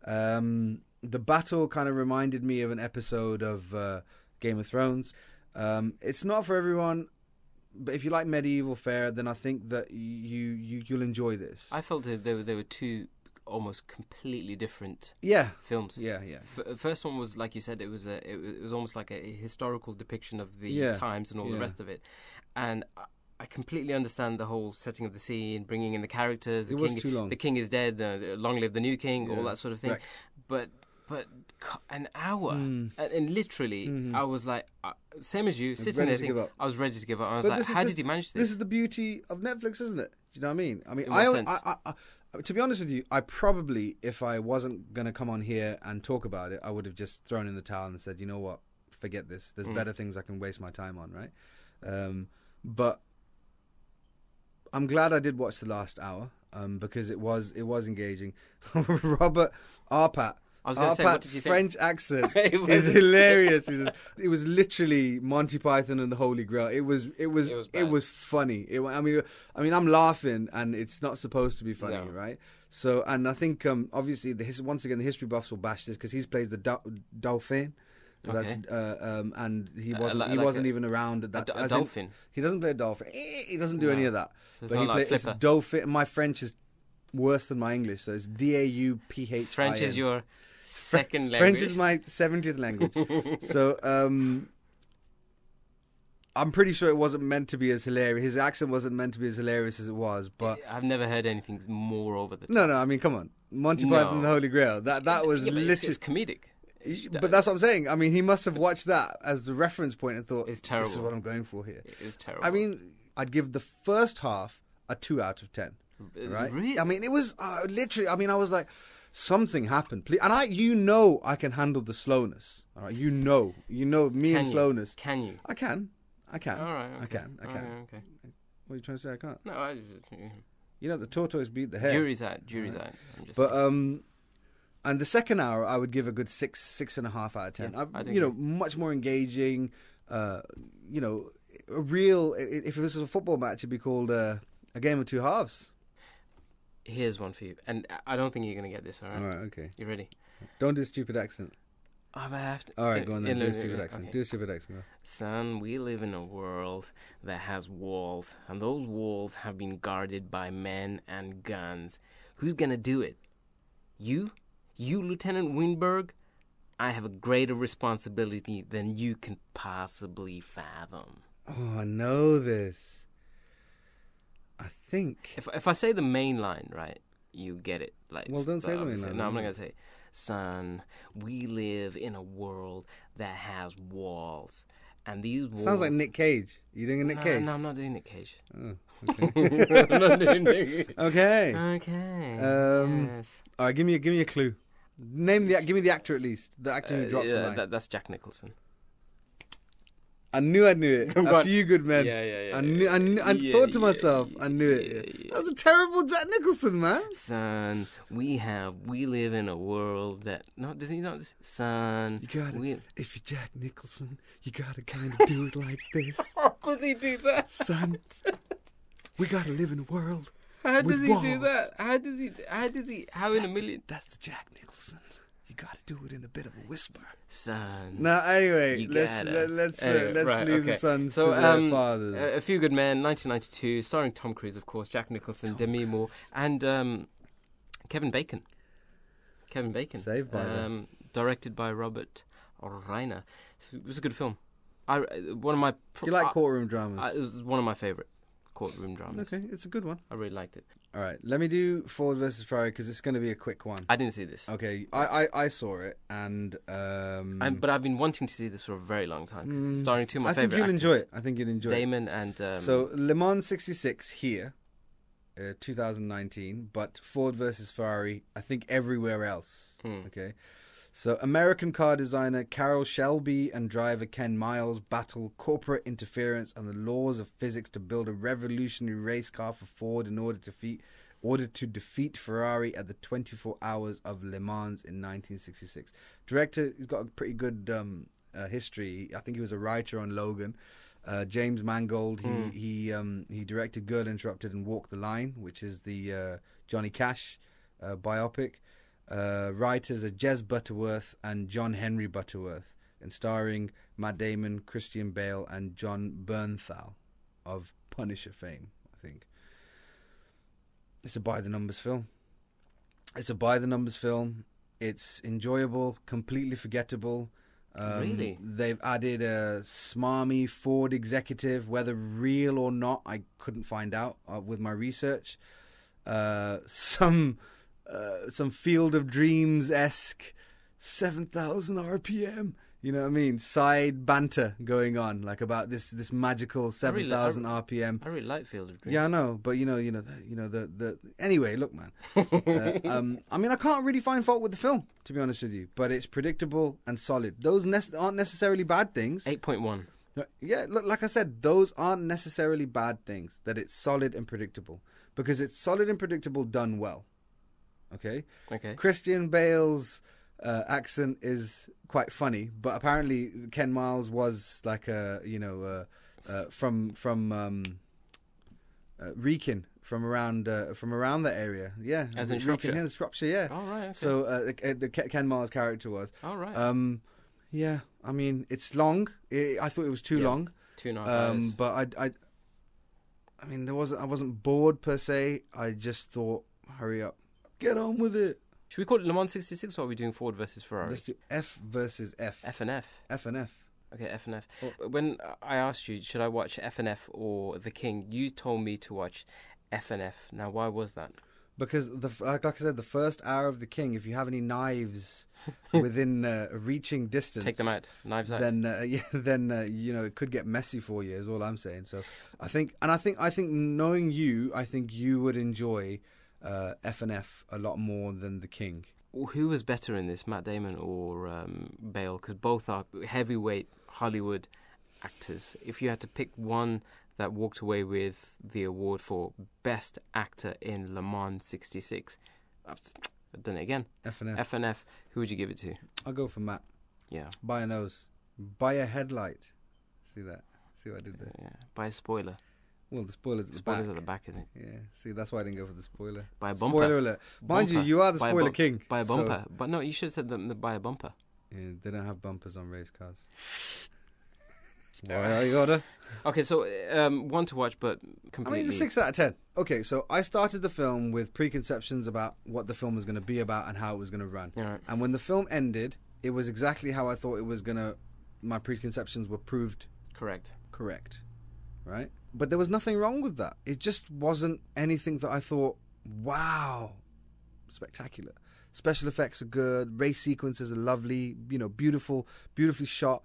Speaker 1: Um, the battle kind of reminded me of an episode of uh, Game of Thrones. Um, it's not for everyone, but if you like medieval fare, then I think that you you you'll enjoy this.
Speaker 2: I felt that there were, there were two almost completely different
Speaker 1: yeah,
Speaker 2: films.
Speaker 1: yeah, yeah.
Speaker 2: F- first one was like you said, it was a it, was- it was almost like a historical depiction of the
Speaker 1: Yeah,
Speaker 2: times and all the rest of it, and I, completely understand the whole setting of the scene, bringing in the characters. The
Speaker 1: It was
Speaker 2: king,
Speaker 1: too long.
Speaker 2: The king is dead. The, long live the new king.
Speaker 1: Yeah.
Speaker 2: All that sort of thing. But but an hour,
Speaker 1: Mm.
Speaker 2: and, and literally,
Speaker 1: Mhm.
Speaker 2: I was like, uh, same as you, sitting there. Thinking. I was ready to give up. I was
Speaker 1: But
Speaker 2: like,
Speaker 1: is-
Speaker 2: how
Speaker 1: this-
Speaker 2: did you manage
Speaker 1: This this is the beauty of Netflix, isn't it? Do you know what I mean? I mean, I, I, to be honest with you, I probably, if I wasn't gonna come on here and talk about it, I would have just thrown in the towel and said, you know what, forget this. There's
Speaker 2: Mm.
Speaker 1: better things I can waste my time on, right? Um, but I'm glad I did watch the last hour um, because it was it was engaging. Robert Arpat.
Speaker 2: I was going to say, what did you think?
Speaker 1: French accent
Speaker 2: It
Speaker 1: is
Speaker 2: was-
Speaker 1: hilarious. It was- literally Monty Python and the Holy Grail. It was it was
Speaker 2: It
Speaker 1: it
Speaker 2: was
Speaker 1: was, funny. It, I mean I mean I'm laughing and it's not supposed to be funny,
Speaker 2: No.
Speaker 1: right? So and I think um, obviously the once again the history buffs will bash this because he's plays the Dau- Dauphin. That's, uh, um, and he
Speaker 2: Uh,
Speaker 1: wasn't
Speaker 2: like-
Speaker 1: he
Speaker 2: like
Speaker 1: wasn't
Speaker 2: a-
Speaker 1: even around at
Speaker 2: A,
Speaker 1: that.
Speaker 2: d- a
Speaker 1: as in-
Speaker 2: dolphin.
Speaker 1: he doesn't play a dolphin. Eh, He doesn't do
Speaker 2: No.
Speaker 1: any of that.
Speaker 2: So
Speaker 1: but he
Speaker 2: like
Speaker 1: play, it's
Speaker 2: Flipper.
Speaker 1: Dauphin. My French is worse than my English, so it's D A U P H.
Speaker 2: French is your second language.
Speaker 1: French is my seventieth language. so um, I'm pretty sure it wasn't meant to be as hilarious. His accent wasn't meant to be as hilarious as it was. But
Speaker 2: I've never heard anything more over the top.
Speaker 1: no, no. I mean, come on, Monty
Speaker 2: No.
Speaker 1: Python and the Holy Grail. That that was
Speaker 2: Yeah, but it's,
Speaker 1: literally.
Speaker 2: it's comedic.
Speaker 1: But that's what I'm saying. I mean, he must have watched that as the reference point and thought,
Speaker 2: It's
Speaker 1: "This is
Speaker 2: terrible.
Speaker 1: what I'm going for here."
Speaker 2: It is terrible.
Speaker 1: I mean, I'd give the first half a two out of ten.
Speaker 2: Uh,
Speaker 1: Right?
Speaker 2: Really?
Speaker 1: I mean, it was uh, literally. I mean, I was like, something happened, please. And I, you know, I can handle the slowness. All right, you know, you know me
Speaker 2: Can
Speaker 1: and
Speaker 2: you?
Speaker 1: slowness.
Speaker 2: Can you?
Speaker 1: I can, I can,
Speaker 2: All right.
Speaker 1: I
Speaker 2: okay.
Speaker 1: can, I can.
Speaker 2: right, okay.
Speaker 1: What are you trying to say? I can't.
Speaker 2: No, I,
Speaker 1: You know, the tortoise beat the hare.
Speaker 2: jury's out. Jury's out. I'm just
Speaker 1: But
Speaker 2: saying.
Speaker 1: um, and the second hour, I would give a good six, six and a half out of ten.
Speaker 2: Yeah,
Speaker 1: I, you know, much more engaging. Uh, you know, a real. If this was a football match, it'd be called uh, a game of two halves.
Speaker 2: Here's one for you, and I- don't think you're gonna get this. All right.
Speaker 1: All right, okay.
Speaker 2: You ready?
Speaker 1: Don't do a stupid accent.
Speaker 2: Oh, I have to.
Speaker 1: All right, go on then.
Speaker 2: no,
Speaker 1: do a stupid accent.
Speaker 2: okay.
Speaker 1: Do a stupid accent.
Speaker 2: Son, we live in a world that has walls, and those walls have been guarded by men and guns. Who's gonna do it? You? You, Lieutenant Weinberg? I have a greater responsibility than you can possibly fathom.
Speaker 1: Oh, I know this. I think.
Speaker 2: If if I say the main line, right, you get it. Like,
Speaker 1: Well, don't say the main line,
Speaker 2: No, I'm not gonna say. Son, we live in a world that has walls, and these walls.
Speaker 1: Sounds like Nick Cage. You doing a Nick
Speaker 2: no,
Speaker 1: Cage?
Speaker 2: No, I'm not doing Nick Cage.
Speaker 1: Oh, okay.
Speaker 2: I'm not doing Nick Cage.
Speaker 1: okay.
Speaker 2: Okay.
Speaker 1: Um,
Speaker 2: yes.
Speaker 1: All right. Give me a give me a clue. Name the give me the actor at least. The actor who
Speaker 2: Uh,
Speaker 1: drops
Speaker 2: yeah,
Speaker 1: the line.
Speaker 2: that, that's Jack Nicholson.
Speaker 1: I knew I knew it.
Speaker 2: Come
Speaker 1: a
Speaker 2: on.
Speaker 1: few good men.
Speaker 2: Yeah, yeah, yeah,
Speaker 1: I knew. I, knew, I
Speaker 2: yeah,
Speaker 1: thought to
Speaker 2: yeah,
Speaker 1: myself, I knew it.
Speaker 2: yeah, yeah.
Speaker 1: That was a terrible Jack Nicholson, man.
Speaker 2: Son, we have we live in a world that no does he not son
Speaker 1: You gotta.
Speaker 2: we
Speaker 1: If you're Jack Nicholson, you gotta kind of do it like this,
Speaker 2: How does he do that?
Speaker 1: son. We gotta live in a world.
Speaker 2: How does he do that? How does he how does he how in a million
Speaker 1: That's the Jack Nicholson. You gotta do it in a bit of a whisper.
Speaker 2: son
Speaker 1: Now, anyway, let's
Speaker 2: gotta.
Speaker 1: let, let's uh, let's
Speaker 2: right,
Speaker 1: leave
Speaker 2: okay.
Speaker 1: the sons
Speaker 2: So,
Speaker 1: to their
Speaker 2: um,
Speaker 1: fathers.
Speaker 2: A, Few Good Men, 1992, starring Tom Cruise, of course, Jack Nicholson, Demi Moore, and um, Kevin Bacon. Kevin Bacon.
Speaker 1: Saved by
Speaker 2: um, Directed by Robert Reiner. It was a good film. I one of my.
Speaker 1: you like courtroom dramas?
Speaker 2: I, it was one of my favorite courtroom dramas.
Speaker 1: okay, it's a good one.
Speaker 2: I really liked it.
Speaker 1: All right, let me do Ford versus Ferrari because it's going to be a quick one.
Speaker 2: I didn't see this,
Speaker 1: Okay, I, I, I saw it and um,
Speaker 2: I'm, but I've been wanting to see this for a very long time. 'cause it's
Speaker 1: Mm,
Speaker 2: starring two of my
Speaker 1: I think
Speaker 2: favorite
Speaker 1: you'll
Speaker 2: actors,
Speaker 1: enjoy it. I think you'll enjoy it.
Speaker 2: Damon and um,
Speaker 1: So Le Mans 66 here, uh, 2019, but Ford versus Ferrari, I think everywhere else.
Speaker 2: Hmm.
Speaker 1: Okay. So American car designer Carroll Shelby and driver Ken Miles battle corporate interference and the laws of physics to build a revolutionary race car for Ford in order to defeat order to defeat Ferrari at the 24 Hours of Le Mans in 1966. Director, he's got a pretty good um, uh, history. I think he was a writer on Logan. Uh, James Mangold. He
Speaker 2: Hmm.
Speaker 1: he um, he directed Girl Interrupted and Walk the Line, which is the uh, Johnny Cash uh, biopic. Uh, writers are Jez Butterworth and John Henry Butterworth, and starring Matt Damon, Christian Bale, and Jon Bernthal of Punisher fame. I think it's a by the numbers film. It's a by the numbers film. It's enjoyable, completely forgettable. Um,
Speaker 2: Really?
Speaker 1: They've added a smarmy Ford executive, whether real or not, I couldn't find out uh, with my research. Uh, some uh, some Field of Dreams esque seven thousand RPM. You know what I mean? Side banter going on, like about this this magical seven thousand really- RPM.
Speaker 2: I really like Field of Dreams.
Speaker 1: Yeah, I know, but you know, you know, the, you know the the. Anyway, look, man. uh, um, I mean, I can't really find fault with the film, to be honest with you. But it's predictable and solid. Those ne- aren't necessarily bad things.
Speaker 2: Eight point one.
Speaker 1: Uh, Yeah, look, like I said, those aren't necessarily bad things. That it's solid and predictable because it's solid and predictable done well. Okay,
Speaker 2: Okay.
Speaker 1: Christian Bale's uh, accent is quite funny, but apparently Ken Miles was like a you know uh, uh, from from um, uh, Wrekin from around uh, from around that area. Yeah,
Speaker 2: As in Shropshire?
Speaker 1: Hill, Shropshire. Yeah.
Speaker 2: All right. Okay.
Speaker 1: So uh, the, the Ken Miles character was.
Speaker 2: all right.
Speaker 1: Um, yeah, I mean it's long. I I thought it was too
Speaker 2: Yeah.
Speaker 1: long.
Speaker 2: Two and a half
Speaker 1: Um,
Speaker 2: hours.
Speaker 1: but I, I, I mean, there wasn't. I wasn't bored per se. I just thought, hurry up, get on with it.
Speaker 2: Should we call it Le Mans 66 or are we doing Ford versus Ferrari?
Speaker 1: Let's do F versus F.
Speaker 2: F and F.
Speaker 1: F and F.
Speaker 2: Okay, FNF.
Speaker 1: Oh.
Speaker 2: When I asked you, should I watch F and F or The King, you told me to watch F and F. Now, why was that?
Speaker 1: because the like like I said, the first hour of the king. If you have any knives within uh, reaching distance,
Speaker 2: Take them out, knives out.
Speaker 1: Then uh, yeah, then uh, you know it could get messy for you. Is all I'm saying. So I think, and I think, I think knowing you, I think you would enjoy uh, FNF a lot more than the king.
Speaker 2: Who was better in this, Matt Damon or um, Bale? Because both are heavyweight Hollywood actors. If you had to pick one that walked away with the award for Best Actor in Le Mans '66, I've done it again.
Speaker 1: FNF.
Speaker 2: FNF. Who would you give it to?
Speaker 1: I'll go for Matt.
Speaker 2: Yeah,
Speaker 1: By a nose. By a headlight. See that? See what I did there?
Speaker 2: yeah. By a spoiler.
Speaker 1: Well, the spoilers at the
Speaker 2: Spoilers
Speaker 1: back.
Speaker 2: at the back, isn't it?
Speaker 1: Yeah. See, that's why I didn't go for the spoiler.
Speaker 2: By a bumper.
Speaker 1: Spoiler alert. Mind you,
Speaker 2: Bumper.
Speaker 1: you are the
Speaker 2: By
Speaker 1: spoiler
Speaker 2: bu-
Speaker 1: king.
Speaker 2: By a
Speaker 1: so-
Speaker 2: bumper. But no, you should have said them by a bumper.
Speaker 1: yeah, they don't have bumpers on race cars. Why are you gotta?
Speaker 2: Okay, so um, one to watch, but completely.
Speaker 1: I mean, six out of ten. Okay, so I started the film with preconceptions about what the film was going to be about and how it was going to run.
Speaker 2: Right.
Speaker 1: And when the film ended, it was exactly how I thought it was going to. My preconceptions were proved
Speaker 2: Correct.
Speaker 1: correct, right? But there was nothing wrong with that. It just wasn't anything that I thought, wow, spectacular. Special effects are good, race sequences are lovely, you know, beautiful, beautifully shot.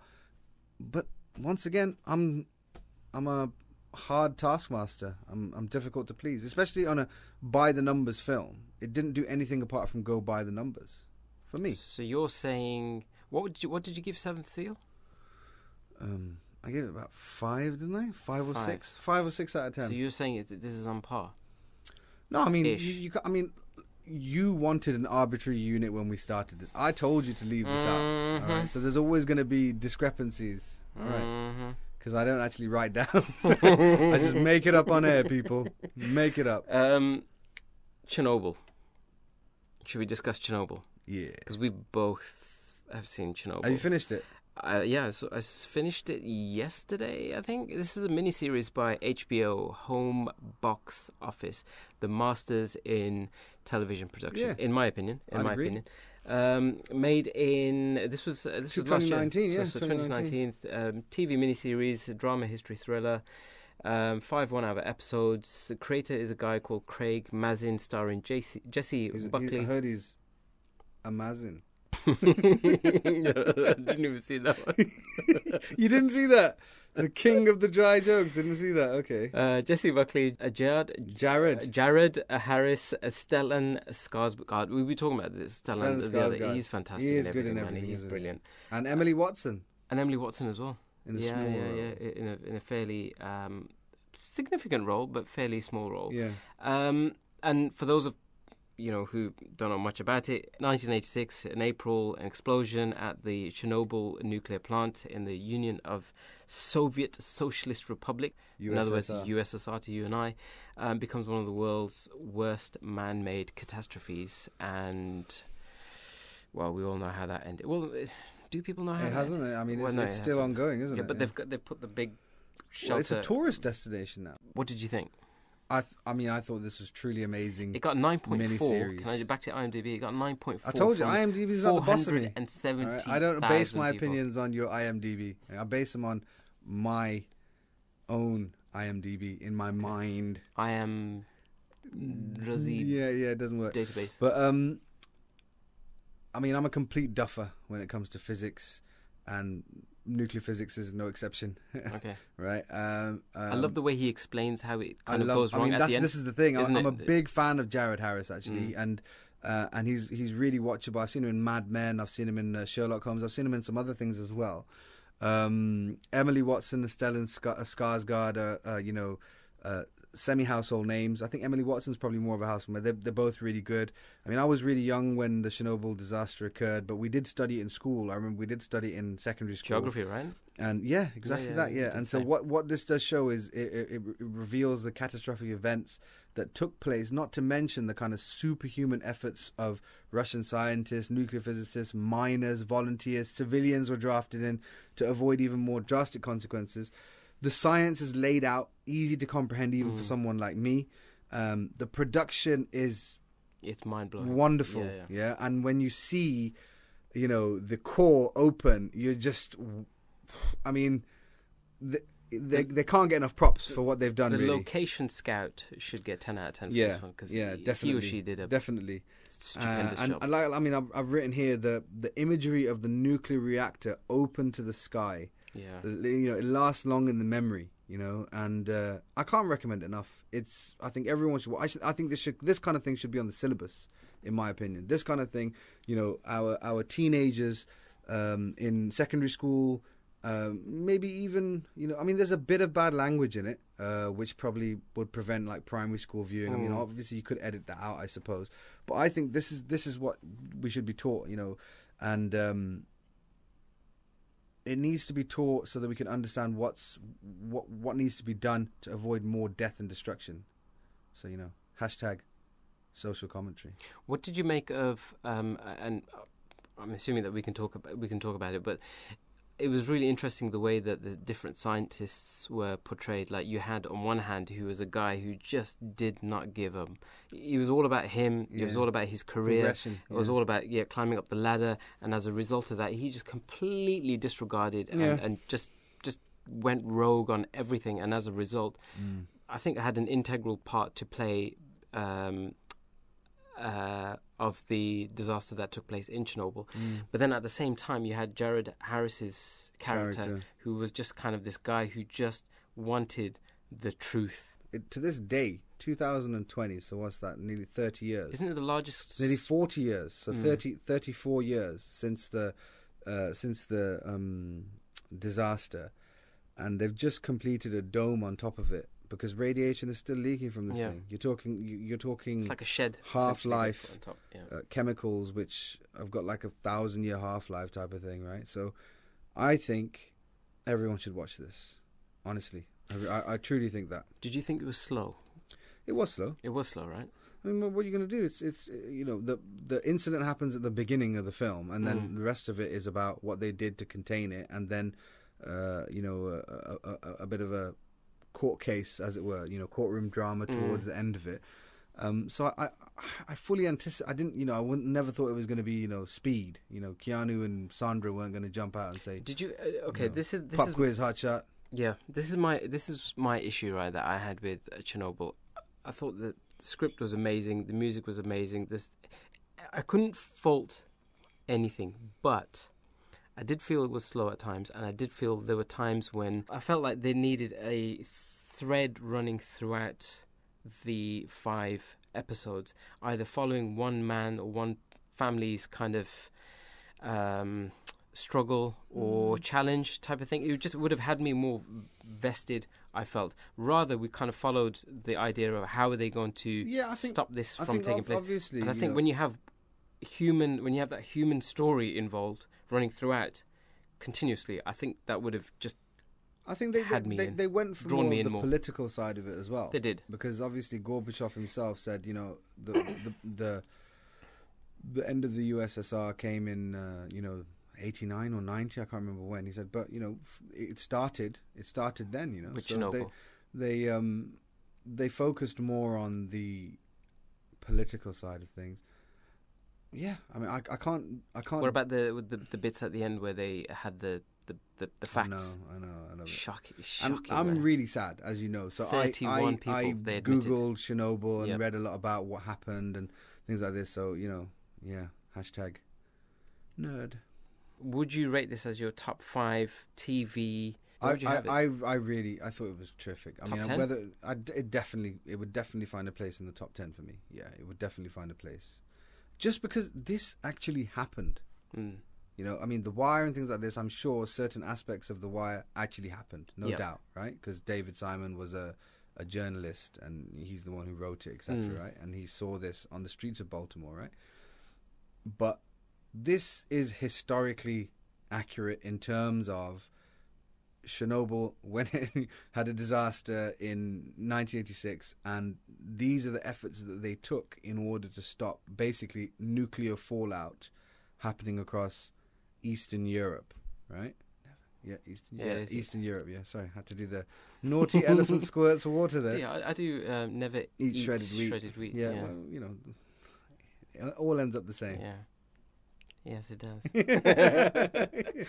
Speaker 1: But once again, I'm I'm a hard taskmaster. I'm I'm difficult to please, especially on a by the numbers film. It didn't do anything apart from go by the numbers for me.
Speaker 2: So you're saying what would you what did you give Seventh Seal?
Speaker 1: Um, I gave it about five, didn't I? Five or
Speaker 2: Five.
Speaker 1: six? Five or six out of ten.
Speaker 2: So you're saying it, this is on par.
Speaker 1: No, I mean, you,
Speaker 2: Ish.
Speaker 1: you, ca- I mean, you wanted an arbitrary unit when we started this. I told you to leave this out. All
Speaker 2: Mhm.
Speaker 1: right, so there's always going to be discrepancies. All right,
Speaker 2: Mhm.
Speaker 1: because I don't actually write down. I just make it up on air, people. Make it up.
Speaker 2: Um, Chernobyl. Should we discuss Chernobyl?
Speaker 1: Yeah.
Speaker 2: Because we both have seen Chernobyl.
Speaker 1: Have you finished it?
Speaker 2: Uh, yeah, so I finished it yesterday. I think this is a miniseries by HBO, Home Box Office, the masters in television production.
Speaker 1: Yeah.
Speaker 2: In my opinion, in
Speaker 1: I'd
Speaker 2: my
Speaker 1: agree.
Speaker 2: opinion, um, made in this was uh, this was last year.
Speaker 1: 2019,
Speaker 2: so,
Speaker 1: yeah,
Speaker 2: so
Speaker 1: 2019.
Speaker 2: 2019 um, TV miniseries, drama, history, thriller. Um, five one-hour episodes. The creator is a guy called Craig Mazin, starring JC, Jessie
Speaker 1: He's, he's, I
Speaker 2: Buckley.
Speaker 1: heard he's Amazon.
Speaker 2: I didn't even see that one.
Speaker 1: you didn't see that? The king of the dry jokes. Didn't see that? Okay.
Speaker 2: Uh, Jessie Buckley, uh, Jared,
Speaker 1: Jared.
Speaker 2: uh, Jared uh, Harris, uh, Stellan Skarsgård. We were talking about this. Stellan,
Speaker 1: Stellan
Speaker 2: the other-
Speaker 1: Skarsgård.
Speaker 2: he's fantastic.
Speaker 1: He is
Speaker 2: in
Speaker 1: good in
Speaker 2: everything, He's brilliant.
Speaker 1: And Emily Watson
Speaker 2: And Emily Watson as well.
Speaker 1: in a
Speaker 2: yeah,
Speaker 1: small
Speaker 2: yeah,
Speaker 1: role.
Speaker 2: yeah, in a in a fairly um, significant role, but fairly small role.
Speaker 1: Yeah.
Speaker 2: Um, and for those of you know who don't know much about it, 1986 in April, an explosion at the Chernobyl nuclear plant in the Union of Soviet Socialist Republic. in other words,
Speaker 1: USSR.
Speaker 2: USSR to you and I, um, becomes one of the world's worst man-made catastrophes, and well, we all know how that ended. Well, do people know how
Speaker 1: It
Speaker 2: that
Speaker 1: hasn't it? I mean,
Speaker 2: Well,
Speaker 1: it's,
Speaker 2: no,
Speaker 1: it's
Speaker 2: it
Speaker 1: still ongoing, isn't
Speaker 2: Yeah,
Speaker 1: it?
Speaker 2: but they've got they've put the big shelter.
Speaker 1: Well, it's a tourist destination now.
Speaker 2: what did you think?
Speaker 1: I, th- I mean, I thought this was truly amazing.
Speaker 2: It got nine point four.
Speaker 1: Miniseries.
Speaker 2: Can I get back to IMDb? It got nine point four.
Speaker 1: I told you, IMDb is not the boss of me. Right? I don't base my opinions on your IMDb. I base them on my own IMDb in my mind.
Speaker 2: I am Razi
Speaker 1: Yeah, yeah, it doesn't work.
Speaker 2: database.
Speaker 1: But um, I mean, I'm a complete duffer when it comes to physics, and nuclear physics is no exception,
Speaker 2: Okay.
Speaker 1: right? Um,
Speaker 2: I love the way he explains how it
Speaker 1: I
Speaker 2: kind of
Speaker 1: love.
Speaker 2: goes
Speaker 1: I
Speaker 2: wrong
Speaker 1: mean,
Speaker 2: at
Speaker 1: that's
Speaker 2: the end.
Speaker 1: this is the thing. I'm, a big fan of Jared Harris actually,
Speaker 2: Mm.
Speaker 1: and uh, and he's he's really watchable. I've seen him in Mad Men. I've seen him in uh, Sherlock Holmes. I've seen him in some other things as well. Um, Emily Watson, Stellan uh, Skarsgård, are, uh, you know, uh, semi-household names. I think Emily Watson's probably more of a household. name. They're, they're both really good. I mean, I was really young when the Chernobyl disaster occurred, but we did study it in school. I remember we did study it in secondary school.
Speaker 2: Geography, right?
Speaker 1: And yeah, exactly
Speaker 2: yeah,
Speaker 1: that. Yeah, and so what what this does show is it, it, it reveals the catastrophic events that took place. Not to mention the kind of superhuman efforts of Russian scientists, nuclear physicists, miners, volunteers, civilians were drafted in to avoid even more drastic consequences. The science is laid out, easy to comprehend even for
Speaker 2: Mm.
Speaker 1: someone like me. Um, the production is
Speaker 2: It's mind blowing.
Speaker 1: wonderful
Speaker 2: Yeah,
Speaker 1: yeah, and when you see you know the core open you're just I mean, they, they they can't get enough props for what they've done.
Speaker 2: the
Speaker 1: really,
Speaker 2: location scout should get 10 out of 10 for
Speaker 1: Yeah,
Speaker 2: this one because
Speaker 1: yeah,
Speaker 2: he or
Speaker 1: definitely,
Speaker 2: she did a
Speaker 1: definitely. Uh, and
Speaker 2: job.
Speaker 1: and like, I mean, I've, I've written here the the imagery of the nuclear reactor open to the sky.
Speaker 2: Yeah.
Speaker 1: You know, it lasts long in the memory. You know, and uh, I can't recommend it enough. It's I think everyone should. I should. I think this should. This kind of thing should be on the syllabus, in my opinion. This kind of thing. You know, our our teenagers um, in secondary school. Um, maybe even you know, I mean, there's a bit of bad language in it, uh, which probably would prevent like primary school viewing. I mean,
Speaker 2: Mm.
Speaker 1: obviously you could edit that out, I suppose. But I think this is this is what we should be taught, you know, and um, it needs to be taught so that we can understand what's what what needs to be done to avoid more death and destruction. So you know, hashtag social commentary.
Speaker 2: What did you make of? Um, and I'm assuming that we can talk about we can talk about it, but it was really interesting the way that the different scientists were portrayed. Like you had on one hand who was a guy who just did not give up. He was all about him. It was all about his career.
Speaker 1: Progression,
Speaker 2: It was all about yeah climbing up the ladder, and as a result of that, he just completely disregarded and,
Speaker 1: Yeah.
Speaker 2: and just just went rogue on everything. And as a result,
Speaker 1: Mm.
Speaker 2: I think I had an integral part to play um, uh, of the disaster that took place in Chernobyl.
Speaker 1: Mm.
Speaker 2: But then at the same time, you had Jared Harris's character,
Speaker 1: Character.
Speaker 2: who was just kind of this guy who just wanted the truth.
Speaker 1: It, to this day, 2020. So what's that? Nearly 30 years.
Speaker 2: Isn't it the largest?
Speaker 1: nearly 40 years so
Speaker 2: Mm.
Speaker 1: 30 34 years since the uh, since the um, disaster and they've just completed a dome on top of it because radiation is still leaking from this
Speaker 2: Yeah.
Speaker 1: thing you're talking you- you're talking
Speaker 2: It's like a shed. On top. Yeah.
Speaker 1: uh, chemicals which have got like a thousand year half-life type of thing right so i think everyone should watch this honestly I, I, I truly think that
Speaker 2: Did you think it was slow?
Speaker 1: it was slow
Speaker 2: It was slow, right?
Speaker 1: I mean, what- what are you going to do? It's it's uh, you know the the incident happens at the beginning of the film, and then
Speaker 2: Mm.
Speaker 1: the rest of it is about what they did to contain it, and then uh, you know a, a, a, a bit of a court case, as it were, you know, courtroom drama
Speaker 2: Mm.
Speaker 1: towards the end of it. Um, so I, I fully anticipate. I didn't you know I wouldn't, never thought it was going to be you know speed. You know, Keanu and Sandra weren't going to jump out and say
Speaker 2: Did you? Uh, okay,
Speaker 1: No.
Speaker 2: this is this
Speaker 1: pop
Speaker 2: is
Speaker 1: quiz, hot shot.
Speaker 2: Yeah, this is my this is my issue right that I had with uh, Chernobyl. I thought the script was amazing, the music was amazing. This I couldn't fault anything, but I did feel it was slow at times, and I did feel there were times when I felt like they needed a thread running throughout the five episodes, either following one man or one family's kind of um, struggle or
Speaker 1: Mm.
Speaker 2: challenge type of thing. It just would have had me more vested. I felt rather we kind of followed the idea of how are they going to
Speaker 1: Yeah, think
Speaker 2: stop this from taking place.
Speaker 1: obviously.
Speaker 2: And I think
Speaker 1: know,
Speaker 2: when you have human, when you have that human story involved running throughout continuously, I think that would have just
Speaker 1: I think they
Speaker 2: had
Speaker 1: they,
Speaker 2: me
Speaker 1: they,
Speaker 2: in.
Speaker 1: they went for
Speaker 2: Drawn
Speaker 1: more the
Speaker 2: more.
Speaker 1: political side of it as well.
Speaker 2: they did.
Speaker 1: because obviously Gorbachev himself said, you know, the the the, the end of the USSR came in, uh, you know, eighty nine or ninety. I can't remember when. He said, but you know, f- it started. It started then. You know,
Speaker 2: With
Speaker 1: So they they um they focused more on the political side of things. Yeah, I mean, I, I can't I can't.
Speaker 2: What about the the the bits at the end where they had the the the, the
Speaker 1: I know,
Speaker 2: facts?
Speaker 1: I know, I know.
Speaker 2: Shocking,
Speaker 1: I'm,
Speaker 2: shocking.
Speaker 1: I'm really sad, as you know. So I, I,
Speaker 2: people,
Speaker 1: I
Speaker 2: they
Speaker 1: googled Chernobyl and
Speaker 2: Yep.
Speaker 1: read a lot about what happened and things like this. So you know, yeah, hashtag nerd.
Speaker 2: Would you rate this as your top five TV?
Speaker 1: I, I. I, I really, I thought it was terrific. I
Speaker 2: Top
Speaker 1: mean,
Speaker 2: 10?
Speaker 1: whether I, it definitely, it would definitely find a place in the top ten for me. Yeah, it would definitely find a place, just because this actually happened.
Speaker 2: Mm.
Speaker 1: You know, I mean, The Wire and things like this. I'm sure certain aspects of The Wire actually happened, no
Speaker 2: Yep.
Speaker 1: doubt, right? Because David Simon was a, a journalist and he's the one who wrote it, etc.,
Speaker 2: Mm.
Speaker 1: right? And he saw this on the streets of Baltimore, right? But this is historically accurate in terms of Chernobyl when it had a disaster in 1986, and these are the efforts that they took in order to stop basically nuclear fallout happening across Eastern Europe, right? Yeah, Eastern,
Speaker 2: Yeah,
Speaker 1: yeah, Eastern Europe. Yeah, sorry, had to do the naughty elephant squirts of water there.
Speaker 2: Yeah, I, I do um, never
Speaker 1: Eat shredded wheat.
Speaker 2: Shredded wheat.
Speaker 1: Yeah,
Speaker 2: yeah.
Speaker 1: well, you know, it all ends up the same.
Speaker 2: Yeah. Yes, it does.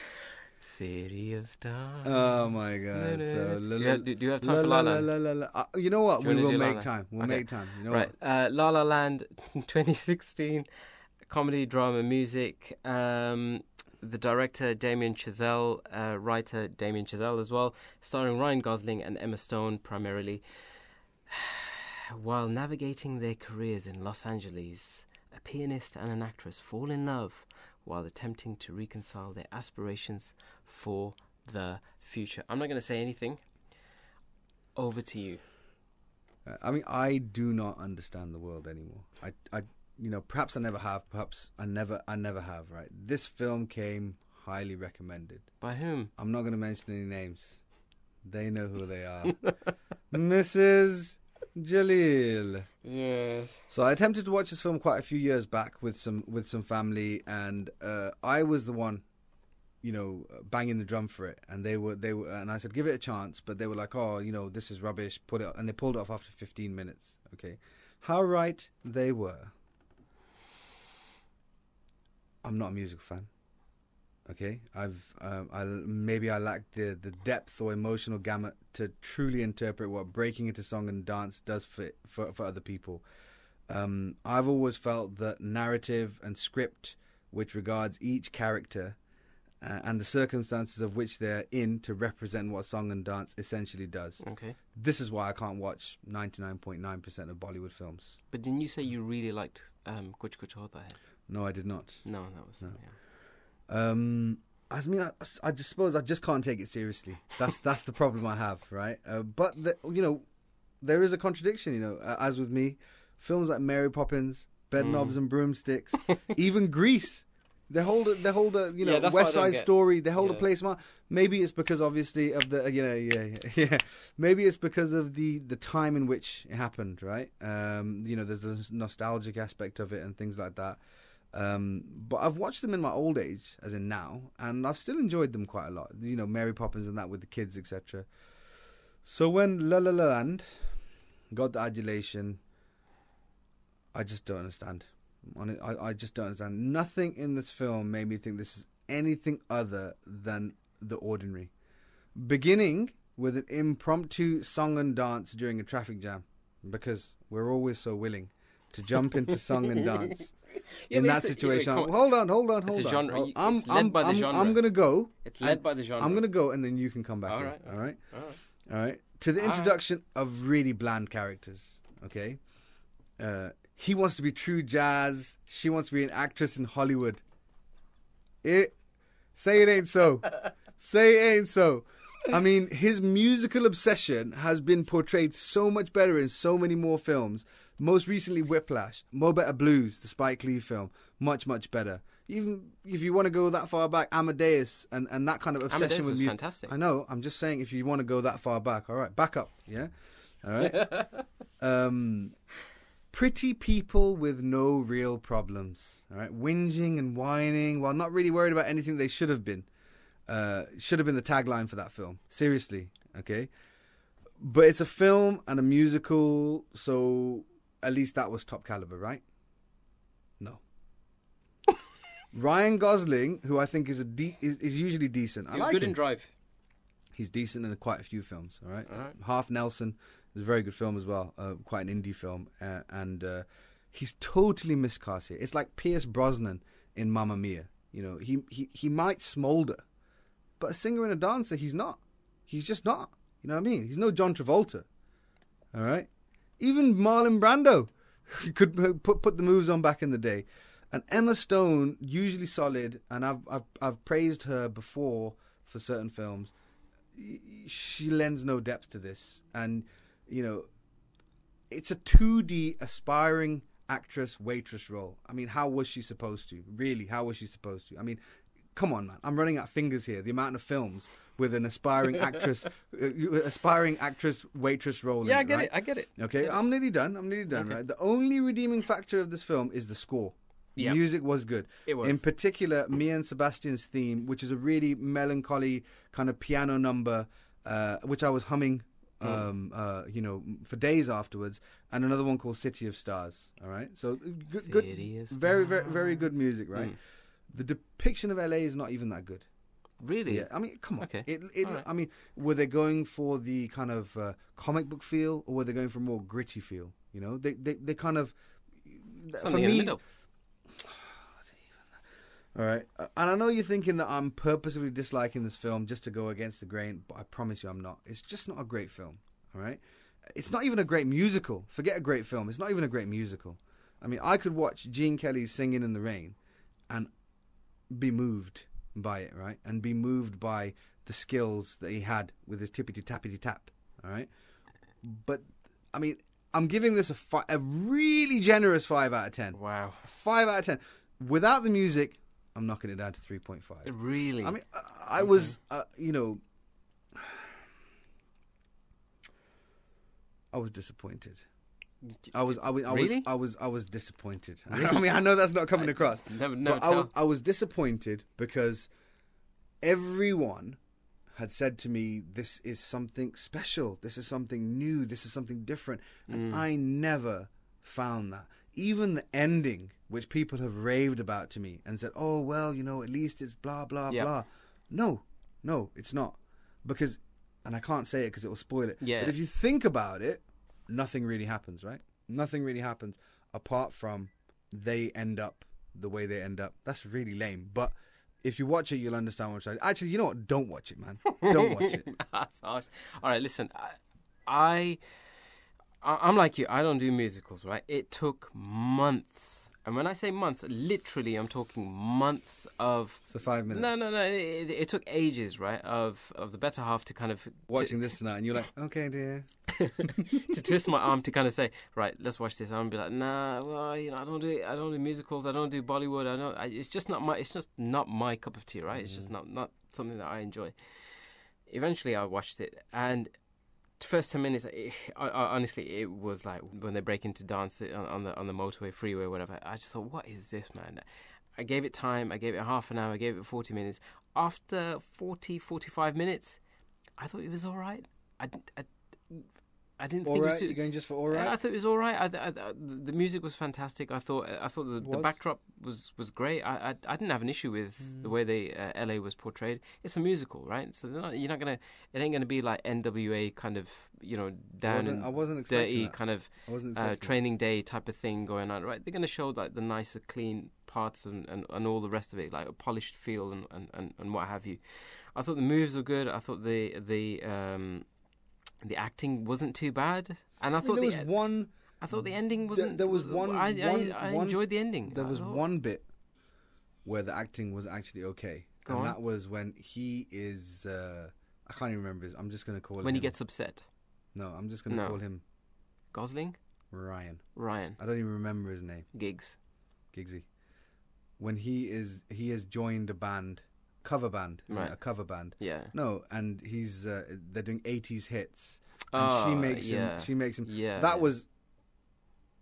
Speaker 2: City of Stars.
Speaker 1: Oh my god! So,
Speaker 2: do,
Speaker 1: la-
Speaker 2: you have, do you have time
Speaker 1: la-
Speaker 2: for La
Speaker 1: la-
Speaker 2: Land?
Speaker 1: la- la- la- uh, You know what?
Speaker 2: You
Speaker 1: We will make time. We'll
Speaker 2: Okay.
Speaker 1: make time. You know
Speaker 2: Right,
Speaker 1: what?
Speaker 2: uh, La La Land 2016, comedy, drama, music. Um, the director Damien Chazelle, uh, writer Damien Chazelle as well, starring Ryan Gosling and Emma Stone primarily. While navigating their careers in Los Angeles, a pianist and an actress fall in love while attempting to reconcile their aspirations for the future. I'm not going to say anything. Over to you.
Speaker 1: Uh, I mean, I do not understand the world anymore. I, I, you know, perhaps I never have. Perhaps I never, I never have. Right? This film came highly recommended.
Speaker 2: By whom?
Speaker 1: I'm not going to mention any names. They know who they are. Mrs. Jalil.
Speaker 2: Yes.
Speaker 1: So I attempted to watch this film quite a few years back with some with some family, and uh, I was the one, you know, banging the drum for it, and they were they were, and I said give it a chance, but they were like, oh, you know, this is rubbish, put it, and they pulled it off after 15 minutes. Okay, how right they were. I'm not a musical fan. Okay, I've um, I maybe I lack the the depth or emotional gamut to truly interpret what breaking into song and dance does for for, for other people. Um, I've always felt that narrative and script, which regards each character uh, and the circumstances of which they're in to represent what song and dance essentially does.
Speaker 2: Okay.
Speaker 1: This is why I can't watch 99.9% of Bollywood films.
Speaker 2: But didn't you say you really liked um, Kuch Kuch Hota Hai?
Speaker 1: No, I did not.
Speaker 2: No, that was.
Speaker 1: No.
Speaker 2: Yeah.
Speaker 1: Um, I mean, I, I just suppose I just can't take it seriously. That's that's the problem I have, right? Uh, but the, you know, there is a contradiction. You know, uh, as with me, films like Mary Poppins, Bed
Speaker 2: Mm.
Speaker 1: And Broomsticks, even Grease, they hold a, they hold a you know
Speaker 2: Yeah,
Speaker 1: West Side. Story. They hold a place mark. Maybe it's because obviously of the you know yeah yeah yeah. Maybe it's because of the the time in which it happened, right? Um, you know, there's the nostalgic aspect of it and things like that. Um, but I've watched them in my old age, as in now, and I've still enjoyed them quite a lot. You know, Mary Poppins and that with the kids, etc. So when La La La Land got the adulation, I just don't understand. I, I just don't understand. Nothing in this film made me think this is anything other than the ordinary. Beginning with an impromptu song and dance during a traffic jam, because we're always so willing to jump into song and dance in that situation.
Speaker 2: yeah, come on.
Speaker 1: hold on, hold on,
Speaker 2: It's
Speaker 1: hold
Speaker 2: a
Speaker 1: on.
Speaker 2: genre.
Speaker 1: Hold-
Speaker 2: It's
Speaker 1: I'm,
Speaker 2: led
Speaker 1: I'm,
Speaker 2: by the
Speaker 1: I'm,
Speaker 2: genre.
Speaker 1: I'm gonna go.
Speaker 2: It's led by the genre.
Speaker 1: I'm gonna go, and then you can come back.
Speaker 2: All
Speaker 1: in, all right,
Speaker 2: All right.
Speaker 1: all right. To the
Speaker 2: All right.
Speaker 1: introduction of really bland characters. Okay, uh, he wants to be true jazz. She wants to be an actress in Hollywood. It say it ain't so. say it ain't so. I mean, his musical obsession has been portrayed so much better in so many more films. Most recently, Whiplash, Mo Better Blues, the Spike Lee film, much much better. Even if you want to go that far back, Amadeus and, and that kind of obsession
Speaker 2: Amadeus
Speaker 1: with music.
Speaker 2: fantastic.
Speaker 1: I know. I'm just saying, if you want to go that far back, all right, back up, yeah, all right. um, pretty people with no real problems, all right, whinging and whining while not really worried about anything they should have been. Uh, should have been the tagline for that film. Seriously, okay. But it's a film and a musical, so at least that was top caliber, right? No. Ryan Gosling, who I think is a de- is, is usually decent. I
Speaker 2: He was
Speaker 1: like
Speaker 2: good
Speaker 1: him.
Speaker 2: in Drive.
Speaker 1: He's decent in quite a few films. All right,
Speaker 2: All right.
Speaker 1: Half Nelson is a very good film as well. Uh, quite an indie film, uh, and uh, he's totally miscast here. It's like Pierce Brosnan in Mamma Mia. You know, he he he might smolder, but a singer and a dancer, he's not. He's just not. You know what I mean? He's no John Travolta. All right, even Marlon Brando could put put the moves on back in the day. And Emma Stone, usually solid, and I've I've I've praised her before for certain films. She lends no depth to this. And you know it's a 2d aspiring actress waitress role. I mean how was she supposed to? Really how was she supposed to? I mean come on man. I'm running out fingers here. The amount of films with an aspiring actress uh, aspiring actress waitress role
Speaker 2: Yeah,
Speaker 1: in
Speaker 2: I get
Speaker 1: right?
Speaker 2: it. I get it.
Speaker 1: Okay, I'm nearly done. I'm nearly done.
Speaker 2: Okay.
Speaker 1: Right. The only redeeming factor of this film is the score.
Speaker 2: Yeah.
Speaker 1: Music was good.
Speaker 2: It was.
Speaker 1: In particular, Mia and Sebastian's theme, which is a really melancholy kind of piano number, uh, which I was humming,
Speaker 2: Mm.
Speaker 1: um, uh, you know, for days afterwards, and another one called City of Stars. All right, so good, good
Speaker 2: of
Speaker 1: very, very, very good music, right?
Speaker 2: Mm.
Speaker 1: The depiction of LA is not even that good.
Speaker 2: Really?
Speaker 1: Yeah, I mean, come on.
Speaker 2: Okay.
Speaker 1: It, it,
Speaker 2: right.
Speaker 1: I mean, were they going for the kind of uh, comic book feel, or were they going for a more gritty feel? You know, they they, they kind of for
Speaker 2: Something in
Speaker 1: me. All right, Uh, and I know you're thinking that I'm purposely disliking this film just to go against the grain, but I promise you, I'm not. It's just not a great film. All right, it's not even a great musical. Forget a great film. It's not even a great musical. I mean, I could watch Gene Kelly singing in the rain, and be moved by it, right? And be moved by the skills that he had with his tippity tappity tap, all right? But I mean, I'm giving this a fi- a really generous five out of ten.
Speaker 2: Wow.
Speaker 1: Five out of ten. Without the music, I'm knocking it down to three point five.
Speaker 2: Really?
Speaker 1: I mean, I, I was, uh, you know, I was disappointed. I was, I was, I was,
Speaker 2: Really?
Speaker 1: I was, I was disappointed. I mean, I know that's not coming across.
Speaker 2: Never, never
Speaker 1: But I was. I was disappointed because everyone had said to me, "This is something special. This is something new. This is something different,"
Speaker 2: Mm.
Speaker 1: and I never found that. Even the ending, which people have raved about to me and said, "Oh well, you know, at least it's blah blah
Speaker 2: Yeah.
Speaker 1: blah." No, no, it's not because, and I can't say it because it will spoil it.
Speaker 2: Yeah.
Speaker 1: But if you think about it, nothing really happens, right? Nothing really happens apart from they end up the way they end up. That's really lame. But if you watch it, you'll understand what I'm saying. Actually, you know what? Don't watch it, man. Don't watch it.
Speaker 2: That's harsh. All right, listen. I, I, I'm like you. I don't do musicals, right? It took months, and when I say months, literally, I'm talking months of.
Speaker 1: So five minutes.
Speaker 2: No, no, no. It, it took ages, right? Of of the better half to kind of
Speaker 1: Watching this tonight, and you're like, okay, dear.
Speaker 2: to twist my arm to kind of say, right, let's watch this. I'm be like, nah, well, you know, I don't do, I don't do musicals. I don't do Bollywood. I don't. I, it's just not my. It's just not my cup of tea, right? It's just mm-hmm. not not something that I enjoy. Eventually, I watched it, and first ten minutes, it, I, I, honestly, it was like when they break into dance on, on the on the motorway, freeway, whatever. I just thought, what is this, man? I gave it time. I gave it half an hour. I gave it forty minutes. After 40, 45 minutes, I thought it was all right. I, I, I didn't
Speaker 1: All
Speaker 2: think it
Speaker 1: right,
Speaker 2: was.
Speaker 1: you're going just for all
Speaker 2: right. I thought it was all right. I, I, the music was fantastic. I thought I thought the, the backdrop was, was great. I, I I didn't have an issue with the
Speaker 1: Mm.
Speaker 2: way they uh, LA was portrayed. It's a musical, right? So they're not, you're not gonna. It ain't gonna be like NWA kind of you know
Speaker 1: I
Speaker 2: down
Speaker 1: wasn't,
Speaker 2: and
Speaker 1: I wasn't expecting
Speaker 2: dirty
Speaker 1: that.
Speaker 2: kind of uh, training day type of thing going on, right? They're gonna show like the nicer, clean parts and, and, and all the rest of it, like a polished feel and, and, and, and what have you. I thought the moves were good. I thought the the um, the acting wasn't too bad, and I,
Speaker 1: I
Speaker 2: thought
Speaker 1: there
Speaker 2: the
Speaker 1: was one.
Speaker 2: I thought the ending wasn't.
Speaker 1: there was one-
Speaker 2: I,
Speaker 1: one-
Speaker 2: I, I
Speaker 1: one-
Speaker 2: enjoyed the ending.
Speaker 1: There was
Speaker 2: thought-
Speaker 1: one bit where the acting was actually okay,
Speaker 2: Go
Speaker 1: and
Speaker 2: on.
Speaker 1: that was when he is. Uh, I can't even remember his. I'm just going to call him.
Speaker 2: when he gets upset.
Speaker 1: No, I'm just going to
Speaker 2: No.
Speaker 1: call him
Speaker 2: Gosling,
Speaker 1: Ryan.
Speaker 2: Ryan,
Speaker 1: I don't even remember his name.
Speaker 2: Giggs.
Speaker 1: Gigsy. When he is, he has joined a band, cover band.
Speaker 2: Right.
Speaker 1: a cover band.
Speaker 2: Yeah.
Speaker 1: No, and he's uh, they're doing 80s hits, and
Speaker 2: Oh,
Speaker 1: she makes
Speaker 2: yeah.
Speaker 1: him. She makes him.
Speaker 2: Yeah.
Speaker 1: that was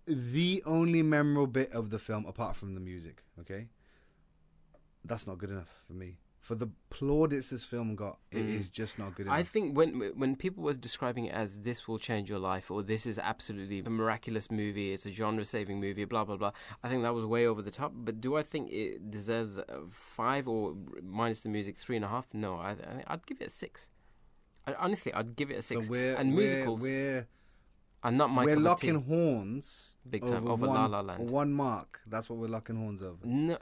Speaker 1: the only memorable bit of the film, apart from the music. Okay, that's not good enough for me. For the plaudits this film got, it is
Speaker 2: Mm.
Speaker 1: just not good enough.
Speaker 2: I think when when people was describing it as this will change your life or this is absolutely a miraculous movie, it's a genre saving movie, blah blah blah. I think that was way over the top. But do I think it deserves a five or minus the music three and a half? No, I, I I'd give it a six. I, honestly, I'd give it a six.
Speaker 1: so we're
Speaker 2: and
Speaker 1: we're-
Speaker 2: musicals
Speaker 1: We're
Speaker 2: are not my
Speaker 1: we're locking horns
Speaker 2: Big time,
Speaker 1: over
Speaker 2: over
Speaker 1: one,
Speaker 2: La La Land.
Speaker 1: One mark. That's what we're locking horns over.
Speaker 2: No, uh,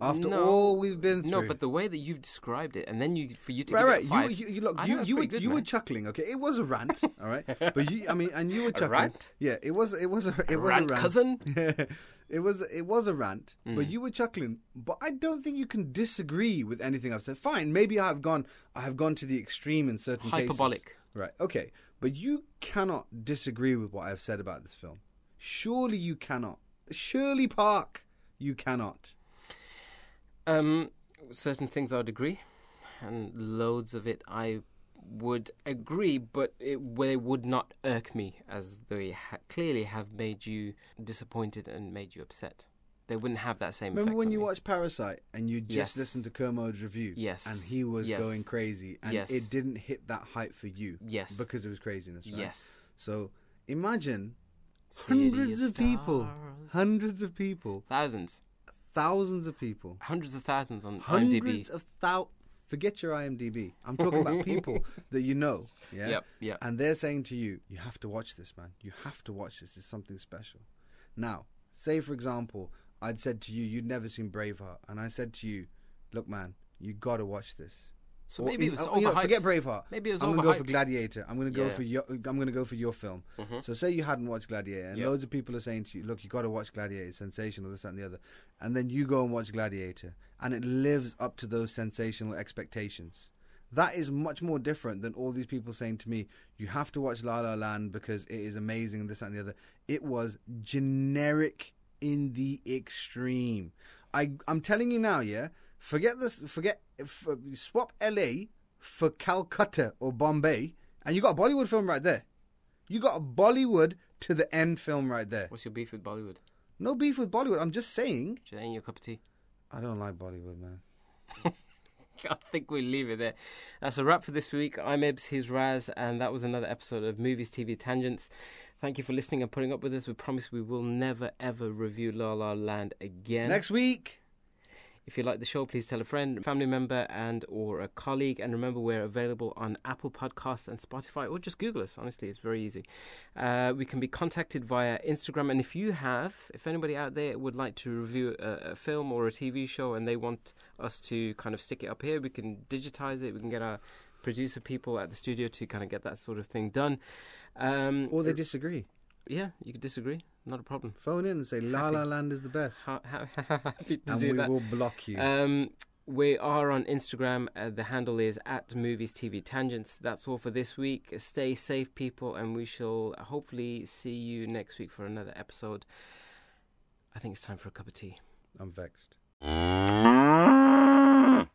Speaker 1: After
Speaker 2: no.
Speaker 1: all we've been through.
Speaker 2: No, but the way that you've described it, and then you for you to
Speaker 1: right, right.
Speaker 2: it five,
Speaker 1: You, you, you look, you, you were,
Speaker 2: good,
Speaker 1: you were chuckling. Okay, it was a rant. all right, but you, I mean, and you were
Speaker 2: A
Speaker 1: chuckling.
Speaker 2: rant?
Speaker 1: Yeah, it was, it was, a, it was
Speaker 2: rant,
Speaker 1: a rant.
Speaker 2: cousin?
Speaker 1: it was, it was a rant. But
Speaker 2: Mm.
Speaker 1: you were chuckling. But I don't think you can disagree with anything I've said. Fine, maybe I have gone, I have gone to the extreme in certain cases.
Speaker 2: hyperbolic.
Speaker 1: Right. Okay. But you cannot disagree with what I've said about this film. Surely you cannot. Shirley Park, you cannot.
Speaker 2: Um, certain things I would agree, and loads of it I would agree, but it, they would not irk me as they ha- clearly have made you disappointed and made you upset. They wouldn't have that same
Speaker 1: Remember when you watched Parasite and you just
Speaker 2: Yes.
Speaker 1: listened to Kermode's review?
Speaker 2: Yes.
Speaker 1: And he was
Speaker 2: Yes.
Speaker 1: going crazy and
Speaker 2: Yes.
Speaker 1: it didn't hit that height for you.
Speaker 2: Yes.
Speaker 1: Because it was craziness, right?
Speaker 2: Yes.
Speaker 1: So imagine
Speaker 2: City
Speaker 1: hundreds of people, hundreds of people,
Speaker 2: Thousands.
Speaker 1: thousands of people,
Speaker 2: Hundreds of thousands on
Speaker 1: hundreds
Speaker 2: IMDb.
Speaker 1: of thou- Forget your IMDb. I'm talking about people that you know. Yeah.
Speaker 2: Yep, yep.
Speaker 1: And they're saying to you, you have to watch this, man. You have to watch this. It's something special. Now, say for example, I'd said to you, you'd never seen Braveheart, and I said to you, look, man, you got to watch this.
Speaker 2: So
Speaker 1: Or,
Speaker 2: maybe it was
Speaker 1: know, you know, forget Braveheart.
Speaker 2: Maybe it was
Speaker 1: I'm gonna go for. Gladiator. I'm gonna go
Speaker 2: Yeah.
Speaker 1: for your. I'm gonna go for your film.
Speaker 2: Mhm.
Speaker 1: So say you hadn't watched Gladiator, and
Speaker 2: Yep.
Speaker 1: loads of people are saying to you, "Look, you got to watch Gladiator. It's sensational. This that, and the other." And then you go and watch Gladiator, and it lives up to those sensational expectations. That is much more different than all these people saying to me, "You have to watch La La Land because it is amazing." This that, and the other. It was generic in the extreme. I I'm telling you now, yeah. Forget this. Forget f- swap L.A. for Calcutta or Bombay, and you got a Bollywood film right there. You got a Bollywood to the end film right there.
Speaker 2: What's your beef with Bollywood?
Speaker 1: No beef with Bollywood. I'm just saying.
Speaker 2: That ain't your cup of tea.
Speaker 1: I don't like Bollywood, man.
Speaker 2: I think we'll leave it there. That's a wrap for this week. I'm Ibs, he's Raz, and that was another episode of Movies TV Tangents. Thank you for listening and putting up with us. We promise we will never ever review La La Land again.
Speaker 1: Next week.
Speaker 2: If you like the show, please tell a friend, family member, and or a colleague. And remember, we're available on Apple Podcasts and Spotify, or just Google us. Honestly, it's very easy. Uh, we can be contacted via Instagram. And if you have, if anybody out there would like to review a, a film or a TV show, and they want us to kind of stick it up here, we can digitize it. We can get our producer people at the studio to kind of get that sort of thing done. Um,
Speaker 1: Or they disagree.
Speaker 2: Yeah, you could disagree. Not a problem.
Speaker 1: Phone in and say La
Speaker 2: Happy.
Speaker 1: La Land is the best.
Speaker 2: Ha- ha- happy to
Speaker 1: And
Speaker 2: do
Speaker 1: we
Speaker 2: that.
Speaker 1: will block you.
Speaker 2: Um, we are on Instagram. Uh, the handle is at Movies TV Tangents. That's all for this week. Stay safe, people, and we shall hopefully see you next week for another episode. I think it's time for a cup of tea.
Speaker 1: I'm vexed.